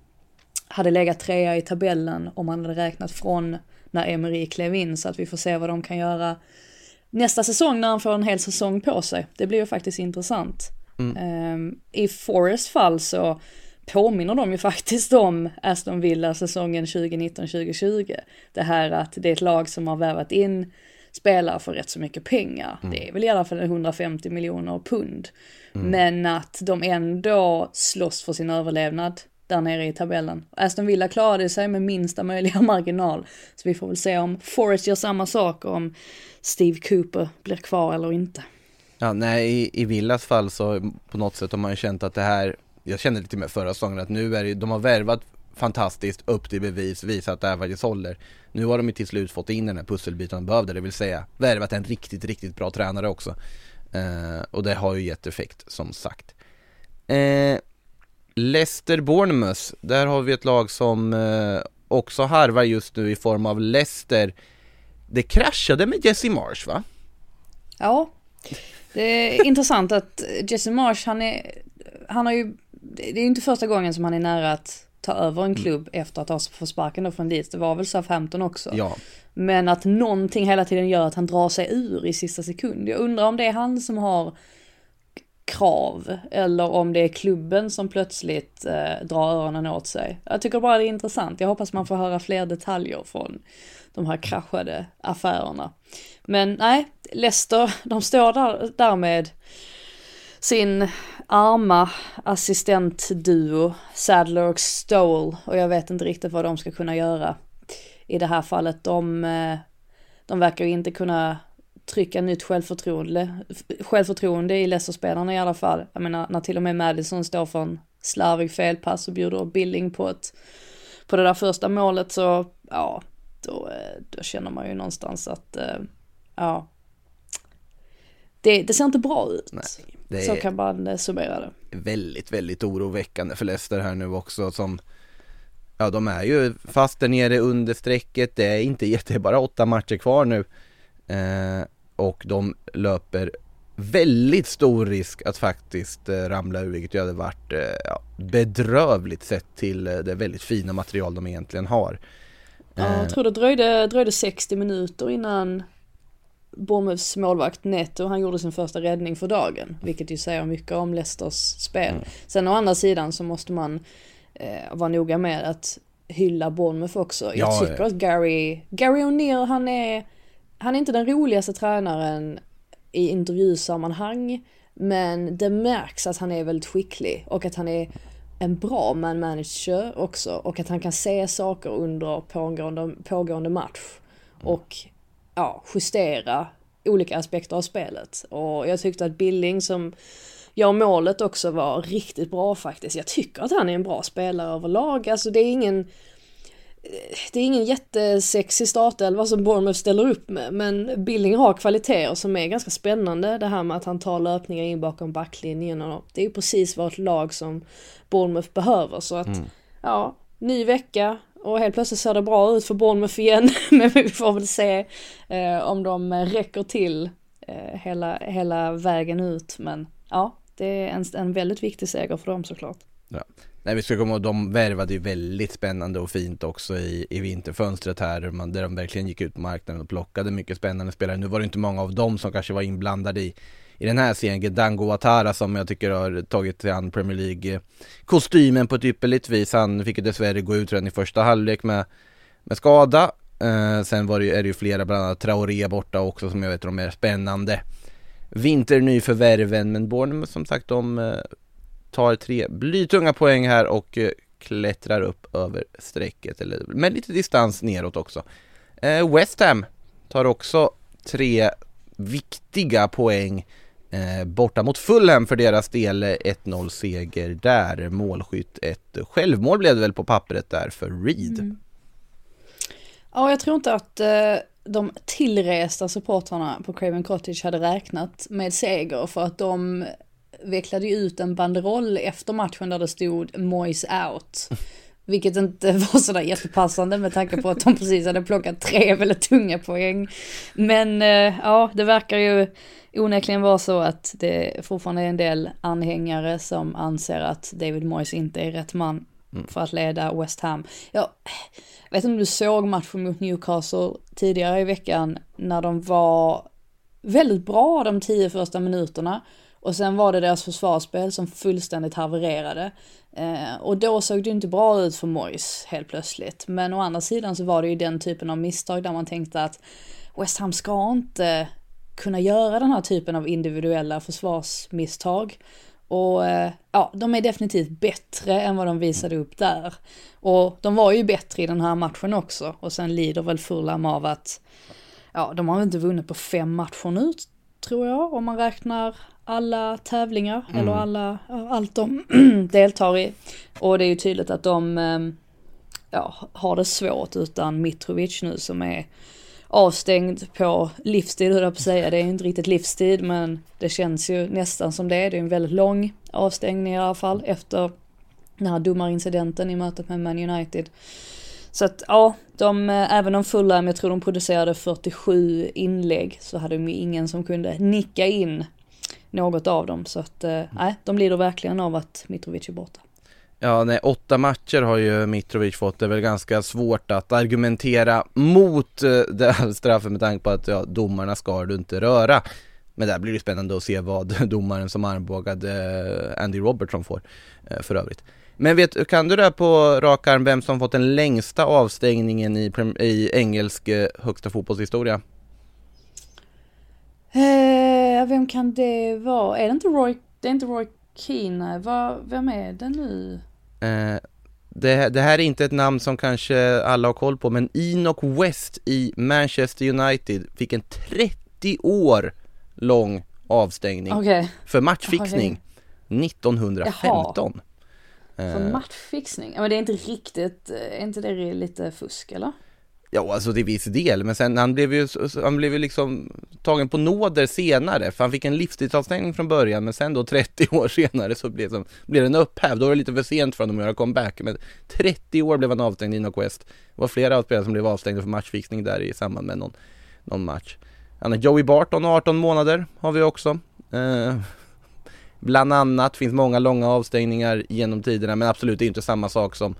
Speaker 4: hade legat trea i tabellen om man hade räknat från när Emery klev in så att vi får se vad de kan göra nästa säsong när han får en hel säsong på sig. Det blir ju faktiskt intressant. Ehm, I Forest fall så påminner de ju faktiskt om Aston Villa säsongen 2019-2020. Det här att det är ett lag som har värvat in spelare för rätt så mycket pengar. Det är väl i alla fall 150 miljoner pund. Men att de ändå slåss för sin överlevnad där nere i tabellen. Aston Villa klarade sig med minsta möjliga marginal. Så vi får väl se om Forest gör samma sak och om Steve Cooper blir kvar eller inte.
Speaker 3: Ja, nej, i, i Villas fall så på något sätt har man ju känt att det här, jag kände lite med förra säsongen att nu är det, de har värvat fantastiskt upp till bevis, visa att det här faktiskt håller. Nu har de ju till slut fått in den här pusselbiten de behövde, det vill säga värvat en riktigt, riktigt bra tränare också. Eh, och det har ju gett effekt som sagt. Eh, Leicester Bournemouth, där har vi ett lag som eh, också harvar just nu i form av Leicester. Det kraschade med Jesse Marsh va?
Speaker 4: Ja, det är intressant att Jesse Marsh, han är, han har ju, det är ju inte första gången som han är nära att ta över en klubb efter att ha fått sparken då från Leeds. Det var väl Southampton också.
Speaker 3: Ja,
Speaker 4: Men att någonting hela tiden gör att han drar sig ur i sista sekund. Jag undrar om det är han som har krav eller om det är klubben som plötsligt eh, drar öronen åt sig. Jag tycker bara det är intressant. Jag hoppas man får höra fler detaljer från de här kraschade affärerna. Men nej, Leicester, de står där, där med sin arma assistentduo Sadler och Stowell och jag vet inte riktigt vad de ska kunna göra i det här fallet. De, eh, de verkar ju inte kunna trycka nytt självförtroende, självförtroende i Leicester-spelarna i alla fall. Jag menar när till och med Madison står för en slarvig felpass och bjuder Billing på ett på det där första målet så ja, då, eh, då känner man ju någonstans att eh, ja, det, det ser inte bra ut.
Speaker 3: Nej, det
Speaker 4: Så kan man eh, summera det.
Speaker 3: väldigt, väldigt oroväckande för Leicester här nu också som Ja de är ju fast där nere under strecket, det är inte jätte, det är bara åtta matcher kvar nu. Eh, Och de löper väldigt stor risk att faktiskt eh, ramla ur vilket ju hade varit eh, ja, bedrövligt sett till eh, det väldigt fina material de egentligen har.
Speaker 4: Ja,
Speaker 3: Eh,
Speaker 4: jag tror det dröjde, dröjde 60 minuter innan Bournemouths målvakt Neto, han gjorde sin första räddning för dagen. Vilket ju säger mycket om Leicesters spel.
Speaker 3: Mm.
Speaker 4: Sen å andra sidan så måste man eh, vara noga med att hylla Bournemouth också. Jag
Speaker 3: Ja,
Speaker 4: tycker
Speaker 3: ja.
Speaker 4: att Gary, Gary O'Neill han är, han är inte den roligaste tränaren i intervjusammanhang. Men det märks att han är väldigt skicklig och att han är en bra man manager också och att han kan se saker under pågående, pågående match och ja, justera olika aspekter av spelet. Och jag tyckte att Billing som gör målet också var riktigt bra faktiskt. Jag tycker att han är en bra spelare överlag. Alltså det är ingen det är ingen jättesexig startelva som Bournemouth ställer upp med men Billing har kvaliteter som är ganska spännande. Det här med att han tar löpningar in bakom backlinjen och det är ju precis vad ett lag som Bournemouth behöver så att ja, ny vecka och helt plötsligt ser det bra ut för Bournemouth igen men vi får väl se eh, om de räcker till eh, hela, hela vägen ut men ja, det är en, en väldigt viktig seger för dem såklart.
Speaker 3: Ja. Nej vi ska komma ihåg, de värvade ju väldigt spännande och fint också i, i vinterfönstret här där man- där de verkligen gick ut på marknaden och plockade mycket spännande spelare. Nu var det inte många av dem som kanske var inblandade i, i den här serien. Gedango Ouattara som jag tycker har tagit sig an Premier League kostymen på ett ypperligt vis. Han fick ju dessvärre gå ut redan i första halvlek med, med skada. Eh, sen var det, ju- är det ju flera, bland annat Traoré borta också som jag vet är de är spännande vinternyförvärven men Bournemouth som sagt de eh, tar tre blytunga poäng här och eh, klättrar upp över strecket eller med lite distans neråt också. Eh, West Ham tar också tre viktiga poäng eh, borta mot Fulham för deras del. eh, 1-0 seger där, målskytt ett självmål blev det väl på pappret där för Reed.
Speaker 4: Ja, jag tror inte att eh, de tillresta supportrarna på Craven Cottage hade räknat med seger för att de vecklade ut en banderoll efter matchen där det stod Moise out. Vilket inte var sådär jättepassande med tanke på att de precis hade plockat tre väldigt tunga poäng. Men eh, ja, det verkar ju onekligen vara så att det fortfarande är en del anhängare som anser att David Moyes inte är rätt man mm. för att leda West Ham. Jag vet inte om du såg matchen mot Newcastle tidigare i veckan när de var väldigt bra de tio första minuterna och sen var det deras försvarsspel som fullständigt havererade. Eh, och då såg det inte bra ut för Moyes helt plötsligt. Men å andra sidan så var det ju den typen av misstag där man tänkte att West Ham ska inte kunna göra den här typen av individuella försvarsmisstag. Och eh, ja, de är definitivt bättre än vad de visade upp där. Och de var ju bättre i den här matchen också. Och sen lider väl Fulham av att, ja, de har inte vunnit på fem matcher nu, tror jag, om man räknar alla tävlingar mm. eller alla, allt de deltar i. Och det är ju tydligt att de ehm, ja, har det svårt utan Mitrovic nu som är avstängd på livstid, höll jag på säga. Det är inte riktigt livstid men det känns ju nästan som det. Det är en väldigt lång avstängning i alla fall efter den här domarincidenten i mötet med Man United. Så att ja, de, eh, även om Fulham, jag tror de producerade 47 inlägg, så hade de ju ingen som kunde nicka in något av dem. Så att eh, nej, de lider verkligen av att Mitrovic är borta.
Speaker 3: Ja, nej, åtta matcher har ju Mitrovic fått. Det är väl ganska svårt att argumentera mot eh, det straffet med tanke på att ja, domarna ska du inte röra. Men där blir det spännande att se vad domaren som armbågade eh, Andy Robertson får eh, för övrigt. Men vet, kan du det på rak arm vem som fått den längsta avstängningen i, i engelsk högsta fotbollshistoria?
Speaker 4: Eh, vem kan det vara? Är det inte Roy, det är inte Roy Keane? Va, vem är det nu?
Speaker 3: Eh, det, det, här är inte ett namn som kanske alla har koll på, men Enoch West i Manchester United fick en 30 år lång avstängning
Speaker 4: okay.
Speaker 3: för matchfixning okay. 1915.
Speaker 4: Jaha. För eh. matchfixning? Men det är inte riktigt, är inte det lite fusk eller?
Speaker 3: Ja, alltså till viss del, men sen han blev ju, han blev ju liksom tagen på nåder senare, för han fick en livstidsavstängning från början, men sen då 30 år senare så blev, som, blev den upphävd, då var det lite för sent för honom att göra comeback, men 30 år blev han avstängd i Quest. Det var flera spelare som blev avstängda för matchfixning där i samband med någon, någon match. Han Joey Barton, 18 månader har vi också. Eh, bland annat, finns många långa avstängningar genom tiderna, men absolut det är inte samma sak som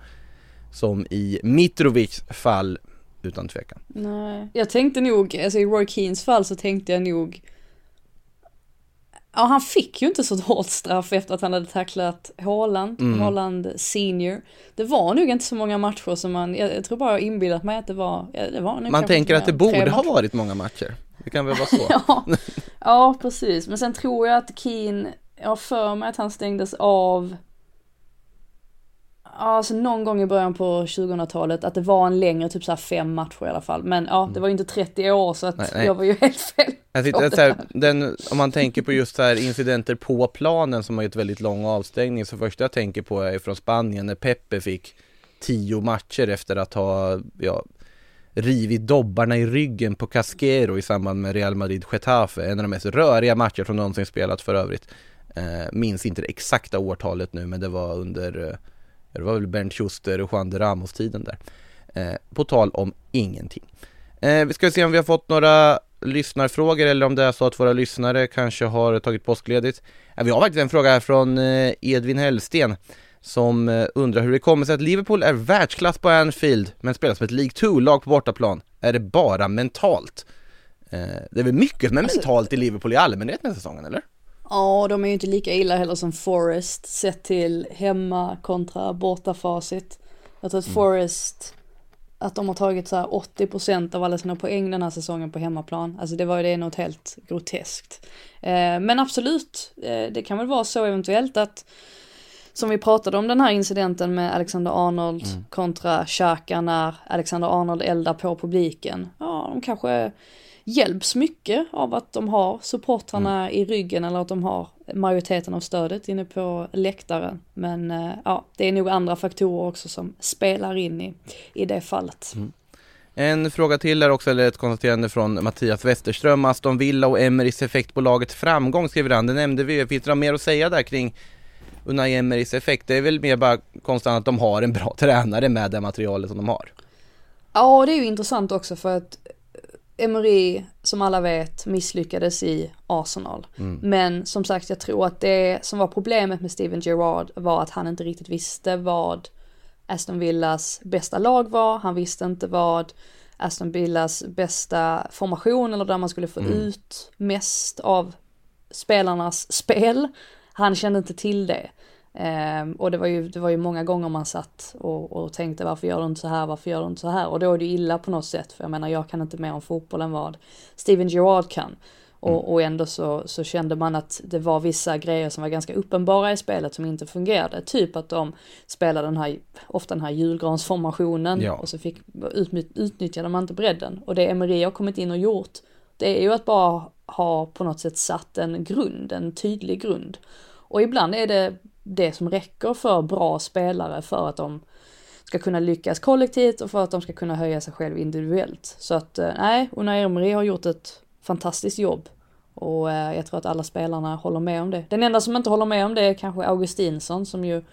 Speaker 3: som i Mitrovics fall utan tvekan.
Speaker 4: Nej, jag tänkte nog, alltså i Roy Keens fall så tänkte jag nog Ja, han fick ju inte så hårt straff efter att han hade tacklat Haaland, mm. Haaland senior. Det var nog inte så många matcher som man, jag, jag tror bara jag inbillat mig att det var, ja, det var
Speaker 3: Man tänker att det borde ha varit många matcher. Det kan väl vara så?
Speaker 4: ja. ja, precis. Men sen tror jag att Keen, jag har för mig att han stängdes av alltså någon gång i början på 2000-talet att det var en längre, typ så fem matcher i alla fall. Men ja, det var ju inte 30 år så att nej, nej. jag var ju helt fel.
Speaker 3: Jag tyckte, så här, den, om man tänker på just så här incidenter på planen som har gett väldigt lång avstängning, så första jag tänker på är från Spanien när Pepe fick tio matcher efter att ha, ja, rivit dobbarna i ryggen på Casquero i samband med Real Madrid-Getafe. En av de mest röriga matcher som någonsin spelat för övrigt. Eh, minns inte det exakta årtalet nu men det var under eh, det var väl Bernt Schuster och Juan de Ramos-tiden där. Eh, på tal om ingenting. Eh, vi ska se om vi har fått några lyssnarfrågor eller om det är så att våra lyssnare kanske har tagit påskledigt. Eh, vi har faktiskt en fråga här från eh, Edvin Hellsten som eh, undrar hur det kommer sig att Liverpool är världsklass på Anfield men spelar som ett League 2-lag på bortaplan. Är det bara mentalt? Eh, det är väl mycket som är alltså- mentalt i Liverpool i allmänhet den här säsongen, eller?
Speaker 4: Ja, de är ju inte lika illa heller som Forest sett till hemma kontra bortafacit. Jag tror att mm. Forest, att de har tagit så här 80% av alla sina poäng den här säsongen på hemmaplan. Alltså det var ju det något helt groteskt. Eh, men absolut, eh, det kan väl vara så eventuellt att som vi pratade om den här incidenten med Alexander Arnold mm. kontra Xhaka när Alexander Arnold eldar på publiken. Ja, de kanske hjälps mycket av att de har supportrarna mm. i ryggen eller att de har majoriteten av stödet inne på läktaren. Men eh, ja, det är nog andra faktorer också som spelar in i, i det fallet. Mm.
Speaker 3: En fråga till är också, eller ett konstaterande från Mattias Westerström. Aston Villa och Emerys effekt på lagets framgång skriver han. Det nämnde vi. Finns det mer att säga där kring Unai Emerys effekt? Det är väl mer bara konstant att de har en bra tränare med det materialet som de har.
Speaker 4: Ja, det är ju intressant också för att Emery, som alla vet, misslyckades i Arsenal.
Speaker 3: Mm.
Speaker 4: Men som sagt, jag tror att det som var problemet med Steven Gerrard var att han inte riktigt visste vad Aston Villas bästa lag var. Han visste inte vad Aston Villas bästa formation eller där man skulle få
Speaker 3: Mm.
Speaker 4: ut mest av spelarnas spel. Han kände inte till det. Ehm, och det var, ju, det var ju många gånger man satt och, och tänkte varför gör du inte så här, varför gör du inte så här? Och då är det ju illa på något sätt, för jag menar jag kan inte mer om fotboll än vad Steven Gerrard kan. Och, och ändå så, så kände man att det var vissa grejer som var ganska uppenbara i spelet som inte fungerade. Typ att de spelade den här, ofta den här julgransformationen
Speaker 3: Ja.
Speaker 4: och så fick, utny- utnyttjade man inte bredden. Och det Emery har kommit in och gjort, det är ju att bara ha på något sätt satt en grund, en tydlig grund. Och ibland är det det som räcker för bra spelare för att de ska kunna lyckas kollektivt och för att de ska kunna höja sig själv individuellt. Så att eh, nej, Unai Emery har gjort ett fantastiskt jobb. Och eh, jag tror att alla spelarna håller med om det. Den enda som inte håller med om det är kanske Augustinsson som ju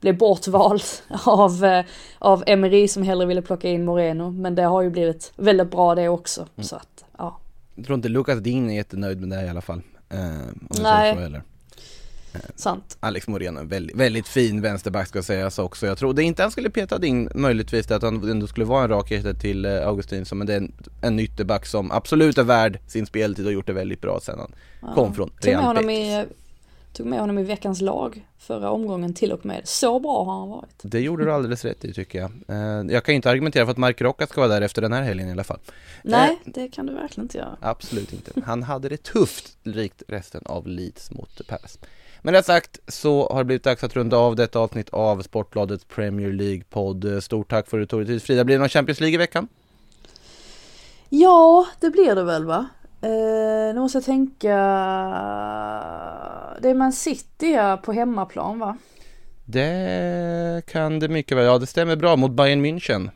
Speaker 4: blev bortvald av, eh, av Emery som hellre ville plocka in Moreno. Men det har ju blivit väldigt bra det också. Så att, ja.
Speaker 3: Jag tror inte Lucas Dean är jättenöjd med det i alla fall. Eh,
Speaker 4: Nej. Sant.
Speaker 3: Alex Moreno, väldigt, väldigt fin vänsterback ska sägas också. Jag trodde inte han skulle peta in möjligtvis att han ändå skulle vara en rak till eh, Augustinsson men det är en, en ytterback som absolut är värd sin speltid och gjort det väldigt bra sen han kom från
Speaker 4: Tog med,
Speaker 3: Real Betis.
Speaker 4: i, tog med honom i veckans lag förra omgången till och med. Så bra har han varit.
Speaker 3: Det gjorde du alldeles rätt i tycker jag. Eh, jag kan ju inte argumentera för att Mark Rocca ska vara där efter den här helgen i alla fall.
Speaker 4: Nej, det kan du verkligen inte göra.
Speaker 3: Absolut inte. Han hade det tufft likt resten av Leeds mot Palace. Men det sagt så har det blivit dags att runda av detta avsnitt av Sportbladets Premier League-podd. Stort tack för att du tog dig tid Frida. Blir det någon Champions League i veckan?
Speaker 4: Ja, det blir det väl va? Eh, nu måste jag tänka. Det är Man City på hemmaplan va?
Speaker 3: Det kan det mycket väl. Ja, det stämmer bra mot Bayern München.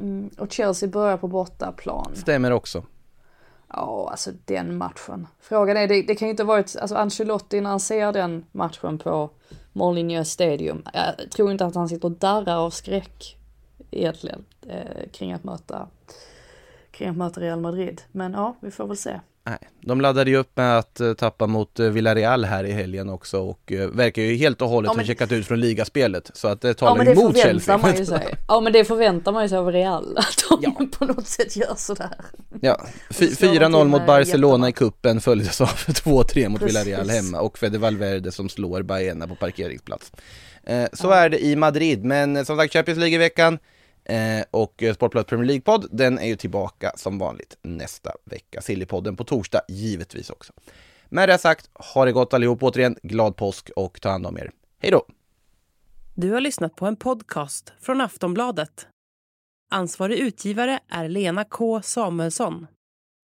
Speaker 4: Mm, och Chelsea börjar på bortaplan.
Speaker 3: Stämmer också.
Speaker 4: Ja, alltså den matchen. Frågan är, det, det kan ju inte ha varit, alltså Ancelotti när han ser den matchen på Molineux Stadium. Jag tror inte att han sitter och darrar av skräck egentligen eh, kring att möta kring att möta Real Madrid. Men ja, vi får väl se.
Speaker 3: Nej, de laddade ju upp med att eh, tappa mot eh, Villarreal här i helgen också och uh, verkar ju helt och hållet
Speaker 4: Ja,
Speaker 3: ha
Speaker 4: men-
Speaker 3: checkat ut från ligaspelet så att det
Speaker 4: Ja
Speaker 3: talar
Speaker 4: men det
Speaker 3: emot Chelsea.
Speaker 4: man ju sig. Ja men det förväntar man ju sig av Real. Att de
Speaker 3: Ja.
Speaker 4: på något sätt gör sådär.
Speaker 3: Ja, fy-
Speaker 4: slår de
Speaker 3: 4-0
Speaker 4: till
Speaker 3: mot Barcelona i kuppen följdes av 2-3 mot
Speaker 4: Precis.
Speaker 3: Villarreal hemma och Fede Valverde som slår Baena på parkeringsplats. Eh, så är det i Madrid, men eh, som sagt Champions League i veckan eh, och eh, Sportbladet Premier League-podd, den är ju tillbaka som vanligt nästa vecka. Sillypodden på torsdag givetvis också. Med det sagt, ha det gott allihop återigen, glad påsk och ta hand om er. Hej då!
Speaker 1: Du har lyssnat på en podcast från Aftonbladet. Ansvarig utgivare är Lena K Samuelsson.